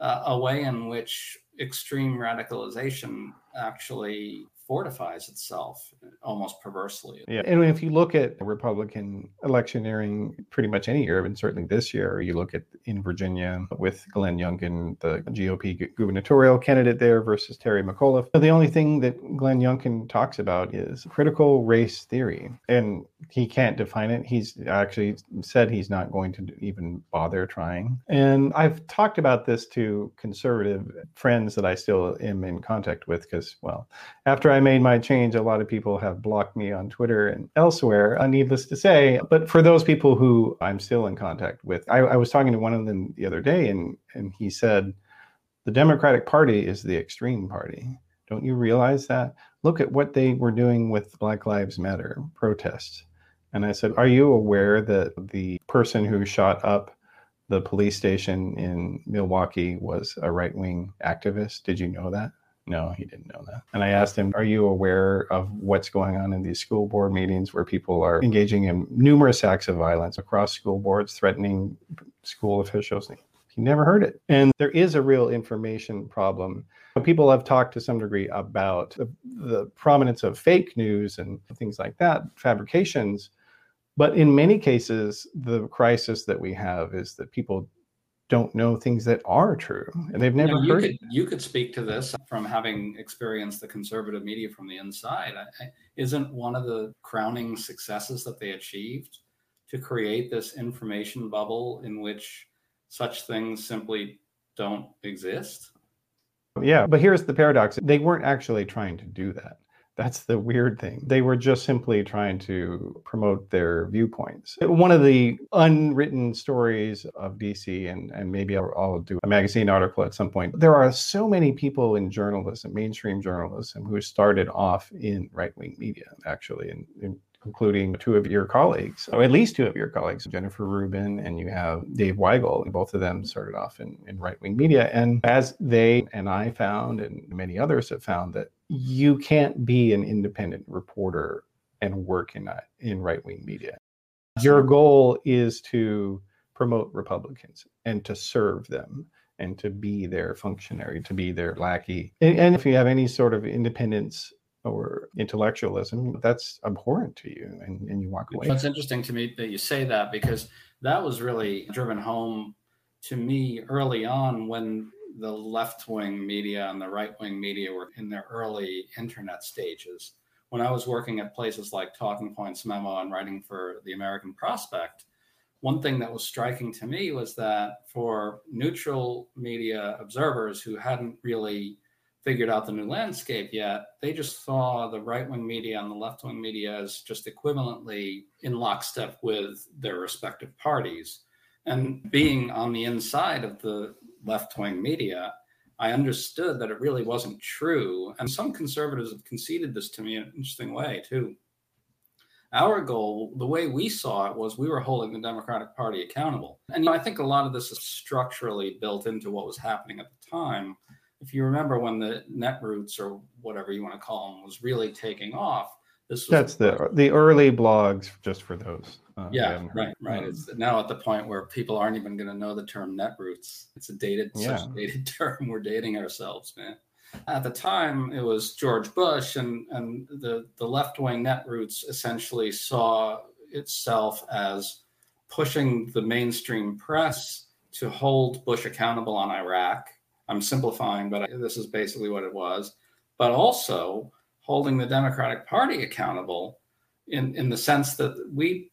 uh, a way in which extreme radicalization actually fortifies itself almost perversely. Yeah. And if you look at Republican electioneering pretty much any year, and certainly this year, you look at in Virginia with Glenn Youngkin, the GOP gubernatorial candidate there versus Terry McAuliffe. The only thing that Glenn Youngkin talks about is critical race theory. And he can't define it. He's actually said he's not going to even bother trying. And I've talked about this to conservative friends that I still am in contact with because, well, after I made my change, a lot of people have blocked me on Twitter and elsewhere, uh, needless to say. But for those people who I'm still in contact with, I, I was talking to one of them the other day, and, and he said, The Democratic Party is the extreme party. Don't you realize that? Look at what they were doing with Black Lives Matter protests. And I said, Are you aware that the person who shot up the police station in Milwaukee was a right wing activist? Did you know that? No, he didn't know that. And I asked him, Are you aware of what's going on in these school board meetings where people are engaging in numerous acts of violence across school boards, threatening school officials? He never heard it. And there is a real information problem. People have talked to some degree about the, the prominence of fake news and things like that, fabrications. But in many cases, the crisis that we have is that people don't know things that are true and they've never you heard could, it. You could speak to this from having experienced the conservative media from the inside. I, isn't one of the crowning successes that they achieved to create this information bubble in which such things simply don't exist? Yeah, but here's the paradox they weren't actually trying to do that. That's the weird thing. They were just simply trying to promote their viewpoints. One of the unwritten stories of DC, and, and maybe I'll, I'll, do a magazine article at some point, there are so many people in journalism, mainstream journalism, who started off in right wing media, actually, in including two of your colleagues, or at least two of your colleagues, Jennifer Rubin and you have Dave Weigel. Both of them started off in, in right wing media. And as they and I found, and many others have found, that you can't be an independent reporter and work in, uh, in right wing media. Your goal is to promote Republicans and to serve them and to be their functionary, to be their lackey. And, and if you have any sort of independence or intellectualism, that's abhorrent to you and, and you walk away. It's interesting to me that you say that because that was really driven home to me early on when the left wing media and the right wing media were in their early internet stages. When I was working at places like Talking Points Memo and writing for the American Prospect, one thing that was striking to me was that for neutral media observers who hadn't really figured out the new landscape yet. They just saw the right wing media and the left wing media as just equivalently in lockstep with their respective parties. And being on the inside of the left wing media, I understood that it really wasn't true. And some conservatives have conceded this to me in an interesting way, too. Our goal, the way we saw it, was we were holding the Democratic Party accountable. And you know, I think a lot of this is structurally built into what was happening at the time. If you remember when the Netroots or whatever you want to call them was really taking off, this that's the the early blogs just for those. Uh, yeah, right, right. It's now at the point where people aren't even going to know the term netroots. It's a dated, yeah. such a dated term. We're dating ourselves, man. At the time, it was George Bush, and and the the left wing netroots essentially saw itself as pushing the mainstream press to hold Bush accountable on Iraq. I'm simplifying, but this is basically what it was. But also holding the Democratic Party accountable in, in the sense that we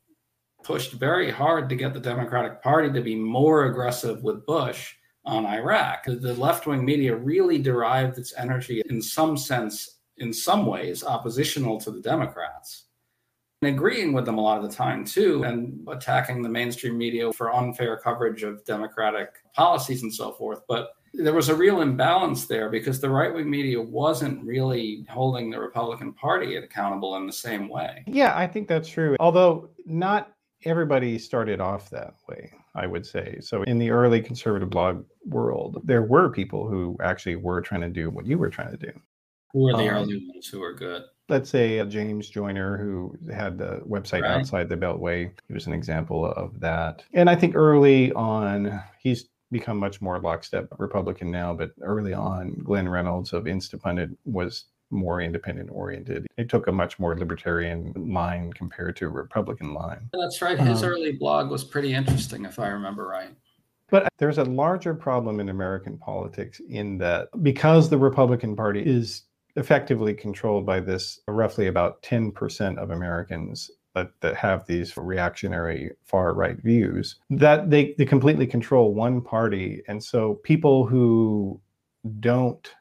pushed very hard to get the Democratic Party to be more aggressive with Bush on Iraq. The left wing media really derived its energy, in some sense, in some ways, oppositional to the Democrats. And agreeing with them a lot of the time, too, and attacking the mainstream media for unfair coverage of Democratic policies and so forth. But there was a real imbalance there because the right wing media wasn't really holding the Republican Party accountable in the same way. Yeah, I think that's true. Although not everybody started off that way, I would say. So in the early conservative blog world, there were people who actually were trying to do what you were trying to do. Who were the um, early ones who were good? Let's say uh, James Joyner, who had the website right. outside the Beltway, he was an example of that. And I think early on, he's become much more lockstep Republican now, but early on, Glenn Reynolds of Instapundit was more independent oriented. It took a much more libertarian line compared to a Republican line. That's right. His um, early blog was pretty interesting, if I remember right. But there's a larger problem in American politics in that because the Republican Party is effectively controlled by this roughly about 10% of Americans that, that have these reactionary far right views that they, they completely control one party and so people who don't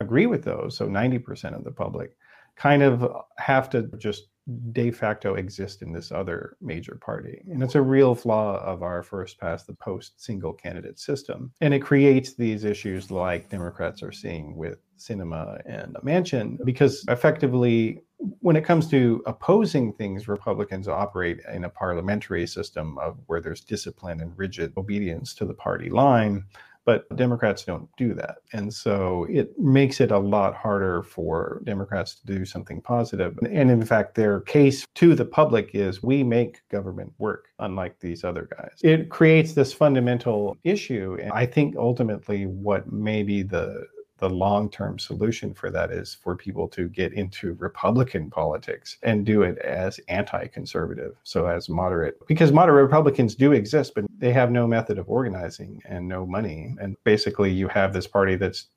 agree with those so 90% of the public kind of have to just de facto exist in this other major party. And it's a real flaw of our first past the post single candidate system. And it creates these issues like Democrats are seeing with Sinema and Manchin because effectively, when it comes to opposing things, Republicans operate in a parliamentary system of where there's discipline and rigid obedience to the party line. But Democrats don't do that. And so it makes it a lot harder for Democrats to do something positive. And in fact, their case to the public is we make government work, unlike these other guys. It creates this fundamental issue. And I think ultimately what maybe the the long term solution for that is for people to get into Republican politics and do it as anti conservative, so as moderate. Because moderate Republicans do exist, but they have no method of organizing and no money. And basically, you have this party that's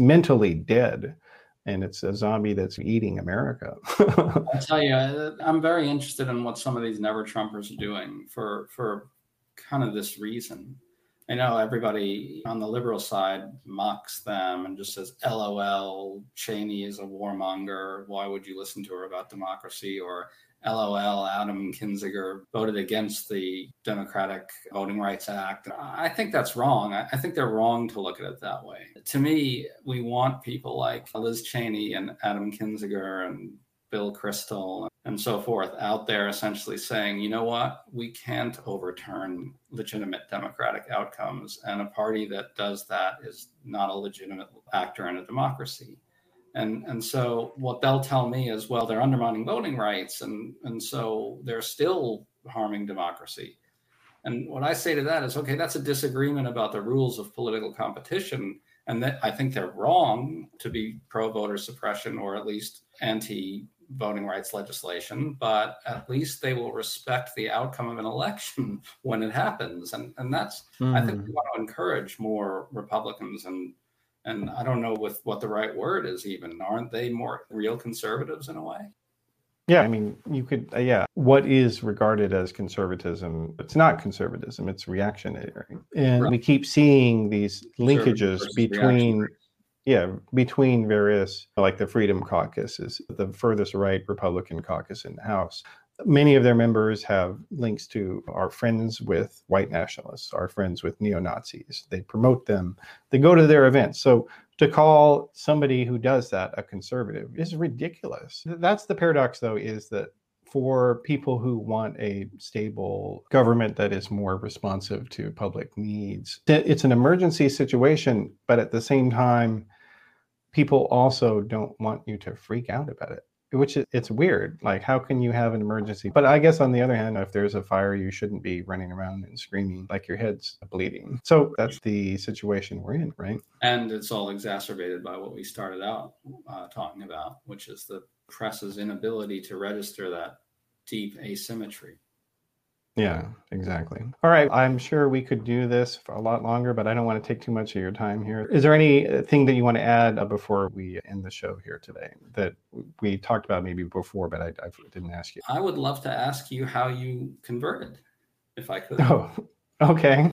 mentally dead and it's a zombie that's eating America. I tell you, uh, I'm very interested in what some of these never Trumpers are doing for for kind of this reason. I know everybody on the liberal side mocks them and just says, LOL, Cheney is a warmonger. Why would you listen to her about democracy? Or LOL, Adam Kinzinger voted against the Democratic Voting Rights Act. I think that's wrong. I think they're wrong to look at it that way. To me, we want people like Liz Cheney and Adam Kinzinger and Bill Kristol and so forth out there essentially saying, you know what, we can't overturn legitimate democratic outcomes. And a party that does that is not a legitimate actor in a democracy. And, and so what they'll tell me is, well, they're undermining voting rights. And, and so they're still harming democracy. And what I say to that is, okay, that's a disagreement about the rules of political competition. And that I think they're wrong to be pro voter suppression or at least anti voting rights legislation, but at least they will respect the outcome of an election when it happens. And and that's mm. I think we hmm. want to encourage more Republicans and and I don't know with what the right word is even. Aren't they more real conservatives in a way? Yeah, I mean, you could, uh, yeah. What is regarded as conservatism? It's not conservatism; it's reactionary, and right. we keep seeing these linkages between yeah, between various, like the Freedom Caucus is the furthest right Republican caucus in the House. Many of their members have links to our friends with white nationalists, our friends with neo Nazis. They promote them, they go to their events. So to call somebody who does that a conservative is ridiculous. That's the paradox, though, is that for people who want a stable government that is more responsive to public needs. It's an emergency situation, but at the same time, people also don't want you to freak out about it which it's weird like how can you have an emergency? But i guess on the other hand if there's a fire you shouldn't be running around and screaming like your head's bleeding. So that's the situation we're in right? And it's all exacerbated by what we started out uh, talking about which is the press's inability to register that deep asymmetry yeah, exactly. All right. I'm sure we could do this for a lot longer, but I don't want to take too much of your time here. Is there anything that you want to add uh, before we end the show here today that we talked about maybe before, but I, I didn't ask you? I would love to ask you how you converted, if I could. Oh, okay.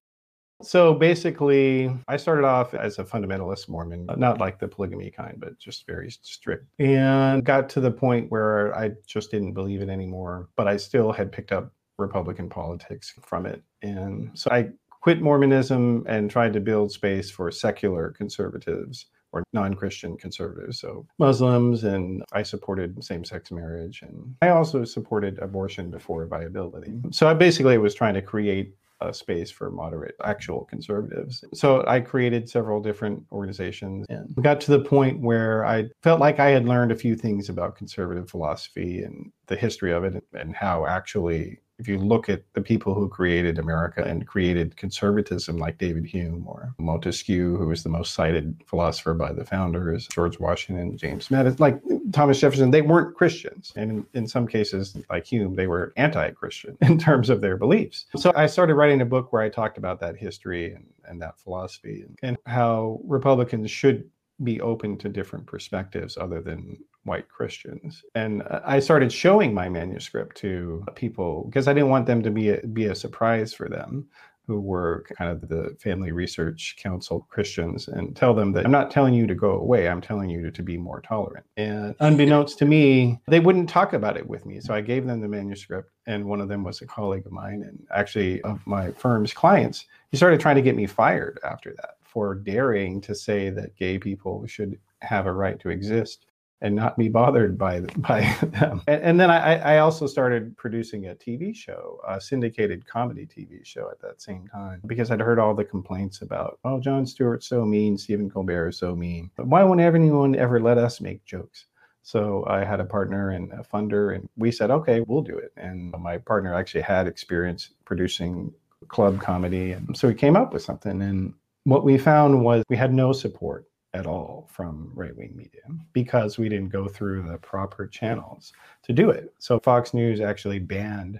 So basically, I started off as a fundamentalist Mormon, not like the polygamy kind, but just very strict, and got to the point where I just didn't believe it anymore. But I still had picked up Republican politics from it. And so I quit Mormonism and tried to build space for secular conservatives or non-Christian conservatives, so Muslims, and I supported same-sex marriage, and I also supported abortion before viability. So I basically was trying to create a space for moderate actual conservatives. So I created several different organizations and got to the point where I felt like I had learned a few things about conservative philosophy and the history of it and how actually if you look at the people who created America and created conservatism, like David Hume or Montesquieu, who was the most cited philosopher by the founders, George Washington, James Madison, like Thomas Jefferson, they weren't Christians. And in, in some cases, like Hume, they were anti Christian in terms of their beliefs. So I started writing a book where I talked about that history and, and that philosophy and, and how Republicans should be open to different perspectives other than white Christians. And I started showing my manuscript to people because I didn't want them to be a, be a surprise for them who were kind of the Family Research Council Christians and tell them that I'm not telling you to go away, I'm telling you to, to be more tolerant. And unbeknownst to me, they wouldn't talk about it with me. So I gave them the manuscript, and one of them was a colleague of mine and actually of my firm's clients. He started trying to get me fired after that for daring to say that gay people should have a right to exist and not be bothered by by them. And, and then I, I, also started producing a TV show, a syndicated comedy TV show at that same time, because I'd heard all the complaints about, oh, Jon Stewart's so mean, Stephen Colbert is so mean. But why won't anyone ever let us make jokes? So I had a partner and a funder, and we said, okay, we'll do it. And my partner actually had experience producing club comedy, and so we came up with something. And what we found was we had no support at all from right wing media because we didn't go through the proper channels to do it. So Fox News actually banned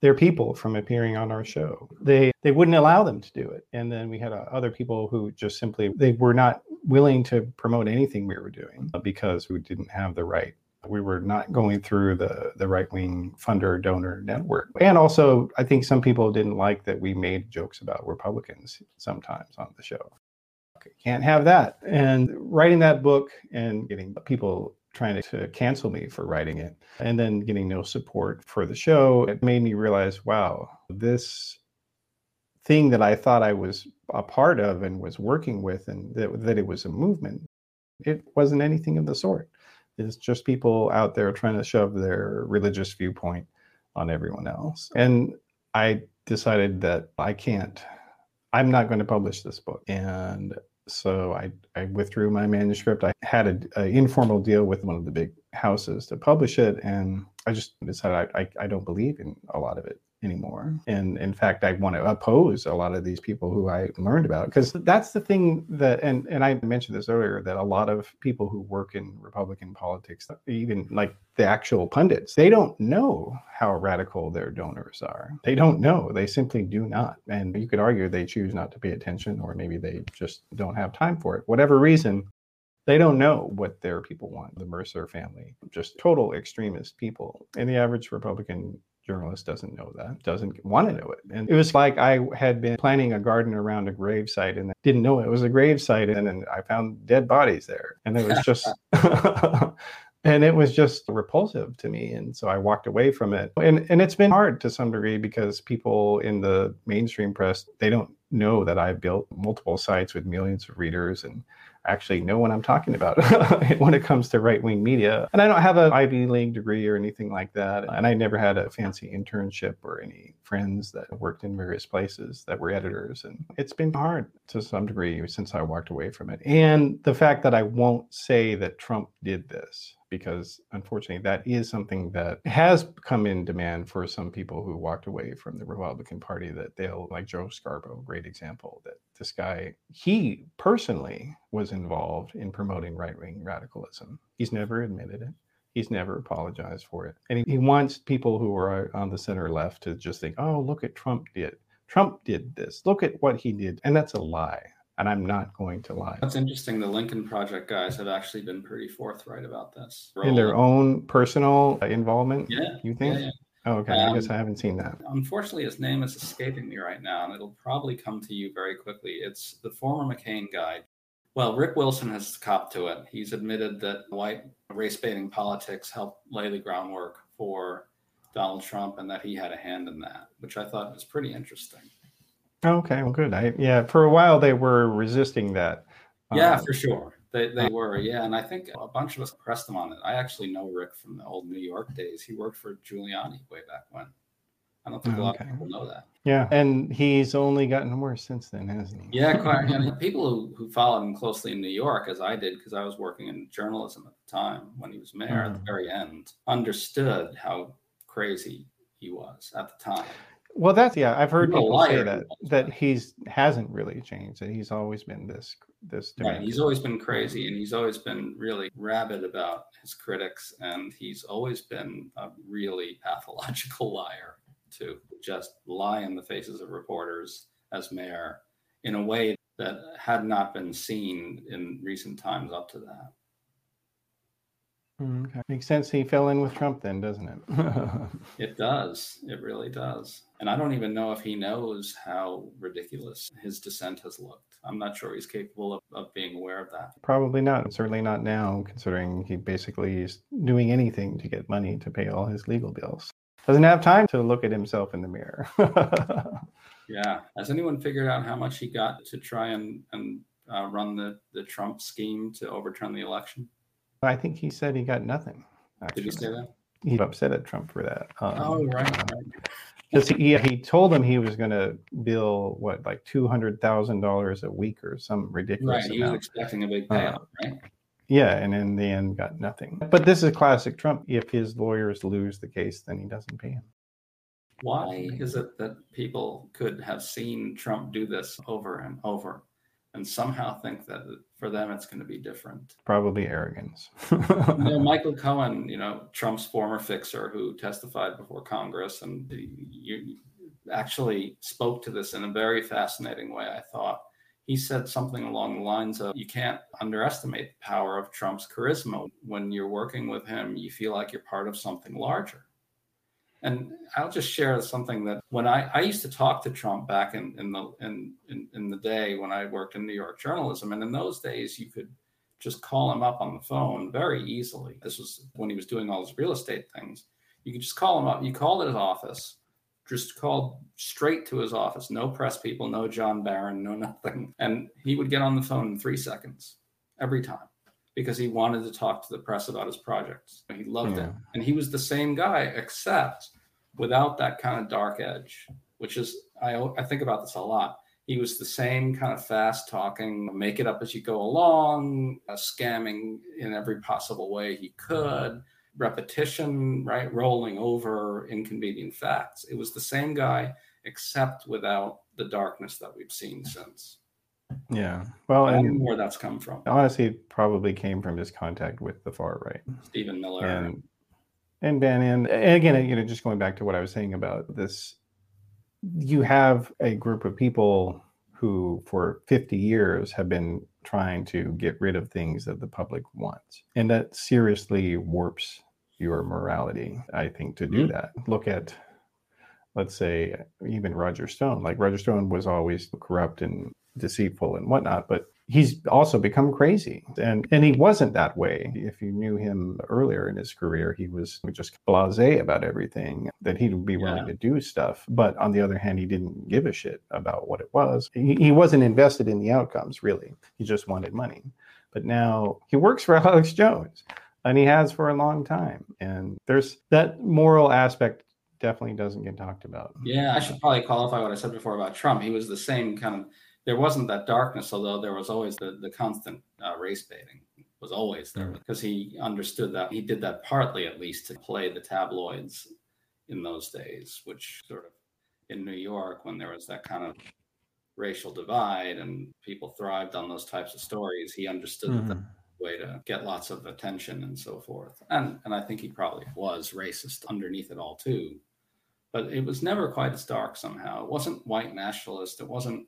their people from appearing on our show. They they wouldn't allow them to do it. And then we had uh, other people who just simply they were not willing to promote anything we were doing because we didn't have the right we were not going through the the right wing funder donor network. And also I think some people didn't like that we made jokes about Republicans sometimes on the show Okay, can't have that. And writing that book and getting people trying to cancel me for writing it and then getting no support for the show, it made me realize, wow, this thing that I thought I was a part of and was working with and that, that it was a movement, it wasn't anything of the sort. It's just people out there trying to shove their religious viewpoint on everyone else. And I decided that I can't, I'm not going to publish this book. And so I, I withdrew my manuscript. I had an informal deal with one of the big houses to publish it, and I just decided I, I, I don't believe in a lot of it anymore. And in fact, I want to oppose a lot of these people who I learned about because that's the thing that, and, and I mentioned this earlier, that a lot of people who work in Republican politics, even like the actual pundits, they don't know how radical their donors are. They don't know. They simply do not. And you could argue they choose not to pay attention, or maybe they just don't have time for it. Whatever reason, they don't know what their people want. The Mercer family, just total extremist people. And the average Republican journalist doesn't know that, doesn't want to know it. And it was like I had been planting a garden around a gravesite and didn't know it was a gravesite. And then I found dead bodies there. And it was just. and it was just repulsive to me and so i walked away from it and and it's been hard to some degree because people in the mainstream press they don't know that i've built multiple sites with millions of readers and actually know what I'm talking about when it comes to right wing media. And I don't have an Ivy League degree or anything like that. And I never had a fancy internship or any friends that worked in various places that were editors. And it's been hard to some degree since I walked away from it. And the fact that I won't say that Trump did this because unfortunately that is something that has come in demand for some people who walked away from the Republican Party that they'll like Joe Scarborough, great example that this guy he personally was involved in promoting right-wing radicalism. He's never admitted it. He's never apologized for it. And he wants people who are on the center left to just think, "Oh, look at Trump did. Trump did this. Look at what he did." And that's a lie and I'm not going to lie. That's interesting. The Lincoln Project guys have actually been pretty forthright about this. In their own personal involvement? Yeah. You think? Yeah, yeah. Oh, okay. Um, I guess I haven't seen that. Unfortunately, his name is escaping me right now, and it'll probably come to you very quickly. It's the former McCain guy. Well, Rick Wilson has copped to it. He's admitted that white race baiting politics helped lay the groundwork for Donald Trump and that he had a hand in that, which I thought was pretty interesting. Okay, well, good. I yeah, for a while they were resisting that. Yeah, um, for sure. They, they were, yeah. And I think a bunch of us pressed them on it. I actually know Rick from the old New York days. He worked for Giuliani way back when. I don't think a lot okay. of people know that. Yeah, and he's only gotten worse since then, hasn't he? Yeah, quite. and people who, who followed him closely in New York, as I did, because I was working in journalism at the time when he was mayor mm. at the mm. very end, understood how crazy he was at the time. Well, that's yeah. I've heard people say that that he's hasn't really changed. That he's always been this this. Right. He's always been crazy, and he's always been really rabid about his critics, and he's always been a really pathological liar to just lie in the faces of reporters as mayor in a way that had not been seen in recent times up to that. Mm, okay. Makes sense. He fell in with Trump then, doesn't it? it does. It really does. And I don't even know if he knows how ridiculous his dissent has looked. I'm not sure he's capable of, of being aware of that. Probably not. Certainly not now, considering he basically is doing anything to get money to pay all his legal bills. Doesn't have time to look at himself in the mirror. yeah. Has anyone figured out how much he got to try and, and uh, run the, the Trump scheme to overturn the election? I think he said he got nothing. Actually. Did he say that? He's upset at Trump for that. Um, oh, right. right. Because he, he told him he was going to bill what like two hundred thousand dollars a week or some ridiculous. Right, he amount. was expecting a big payout, uh, right? Yeah, and in the end, got nothing. But this is classic Trump. If his lawyers lose the case, then he doesn't pay him. Why is it that people could have seen Trump do this over and over and somehow think that for them it's going to be different. Probably arrogance. you know, Michael Cohen, you know, Trump's former fixer who testified before Congress and you actually spoke to this in a very fascinating way, I thought. He said something along the lines of you can't underestimate the power of Trump's charisma. When you're working with him, you feel like you're part of something larger. And I'll just share something that when I, I used to talk to Trump back in, in the in, in, in the day when I worked in New York journalism, and in those days you could just call him up on the phone very easily. This was when he was doing all his real estate things. You could just call him up. You called at his office, just called straight to his office. No press people, no John Barron, no nothing. And he would get on the phone in three seconds every time because he wanted to talk to the press about his projects. He loved yeah. it. And he was the same guy, except without that kind of dark edge, which is, I, I think about this a lot. He was the same kind of fast talking, make it up as you go along, uh, scamming in every possible way he could, repetition, right? Rolling over inconvenient facts. It was the same guy, except without the darkness that we've seen since. Yeah. Well, and where that's come from. Honestly, probably came from his contact with the far right. Stephen Miller. And and Bannon. And again, you know, just going back to what I was saying about this, you have a group of people who for 50 years have been trying to get rid of things that the public wants. And that seriously warps your morality, I think, to do mm-hmm. that. Look at let's say even Roger Stone. Like Roger Stone was always corrupt and deceitful and whatnot, but he's also become crazy. And and he wasn't that way. If you knew him earlier in his career, he was just blasé about everything, that he'd be willing yeah. to do stuff. But on the other hand, he didn't give a shit about what it was. He, he wasn't invested in the outcomes, really. He just wanted money. But now he works for Alex Jones and he has for a long time. And there's that moral aspect definitely doesn't get talked about. Yeah, I should probably qualify what I said before about Trump. He was the same kind of. There wasn't that darkness, although there was always the the constant uh, race baiting was always there because he understood that he did that partly at least to play the tabloids in those days, which sort of in New York when there was that kind of racial divide and people thrived on those types of stories, he understood mm-hmm. that way to get lots of attention and so forth. And and I think he probably was racist underneath it all too. But it was never quite as dark somehow. It wasn't white nationalist. It wasn't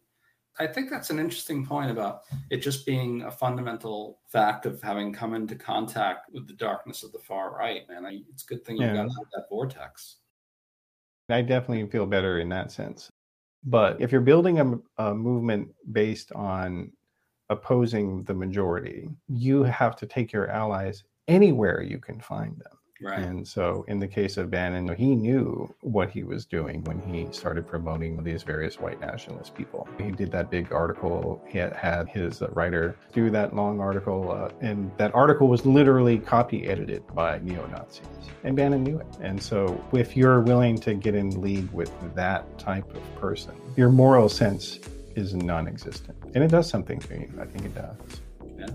I think that's an interesting point about it just being a fundamental fact of having come into contact with the darkness of the far right, man. I, it's a good thing you got out of that vortex. I definitely feel better in that sense. But if you're building a, a movement based on opposing the majority, you have to take your allies anywhere you can find them. Right. And so, in the case of Bannon, he knew what he was doing when he started promoting these various white nationalist people. He did that big article. He had, his uh, writer do that long article, uh, and that article was literally copy edited by neo Nazis. And Bannon knew it. And so, if you're willing to get in league with that type of person, your moral sense is non existent. And it does something to you. I think it does. Yeah.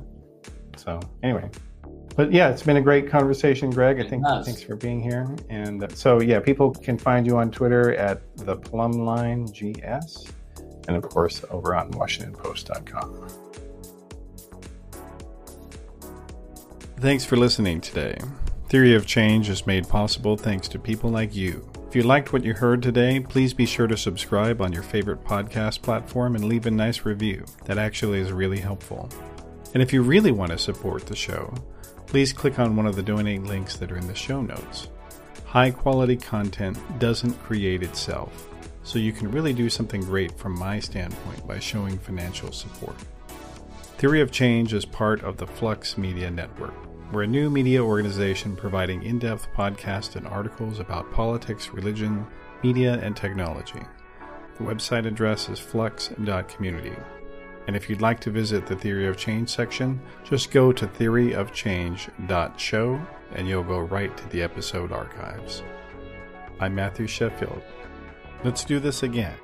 So, anyway, but yeah, it's been a great conversation, Greg. I think thanks for being here. And uh, so yeah, people can find you on Twitter at the Plumline GS, and of course over on WashingtonPost.com. Thanks for listening today. Theory of Change is made possible thanks to people like you. If you liked what you heard today, please be sure to subscribe on your favorite podcast platform and leave a nice review. That actually is really helpful. And if you really want to support the show, please click on one of the donate links that are in the show notes. High quality content doesn't create itself, so you can really do something great from my standpoint by showing financial support. Theory of Change is part of the Flux Media Network. We're a new media organization providing in depth podcasts and articles about politics, religion, media, and technology. The website address is flux.community. And if you'd like to visit the Theory of Change section, just go to theoryofchange.show and you'll go right to the episode archives. I'm Matthew Sheffield. Let's do this again.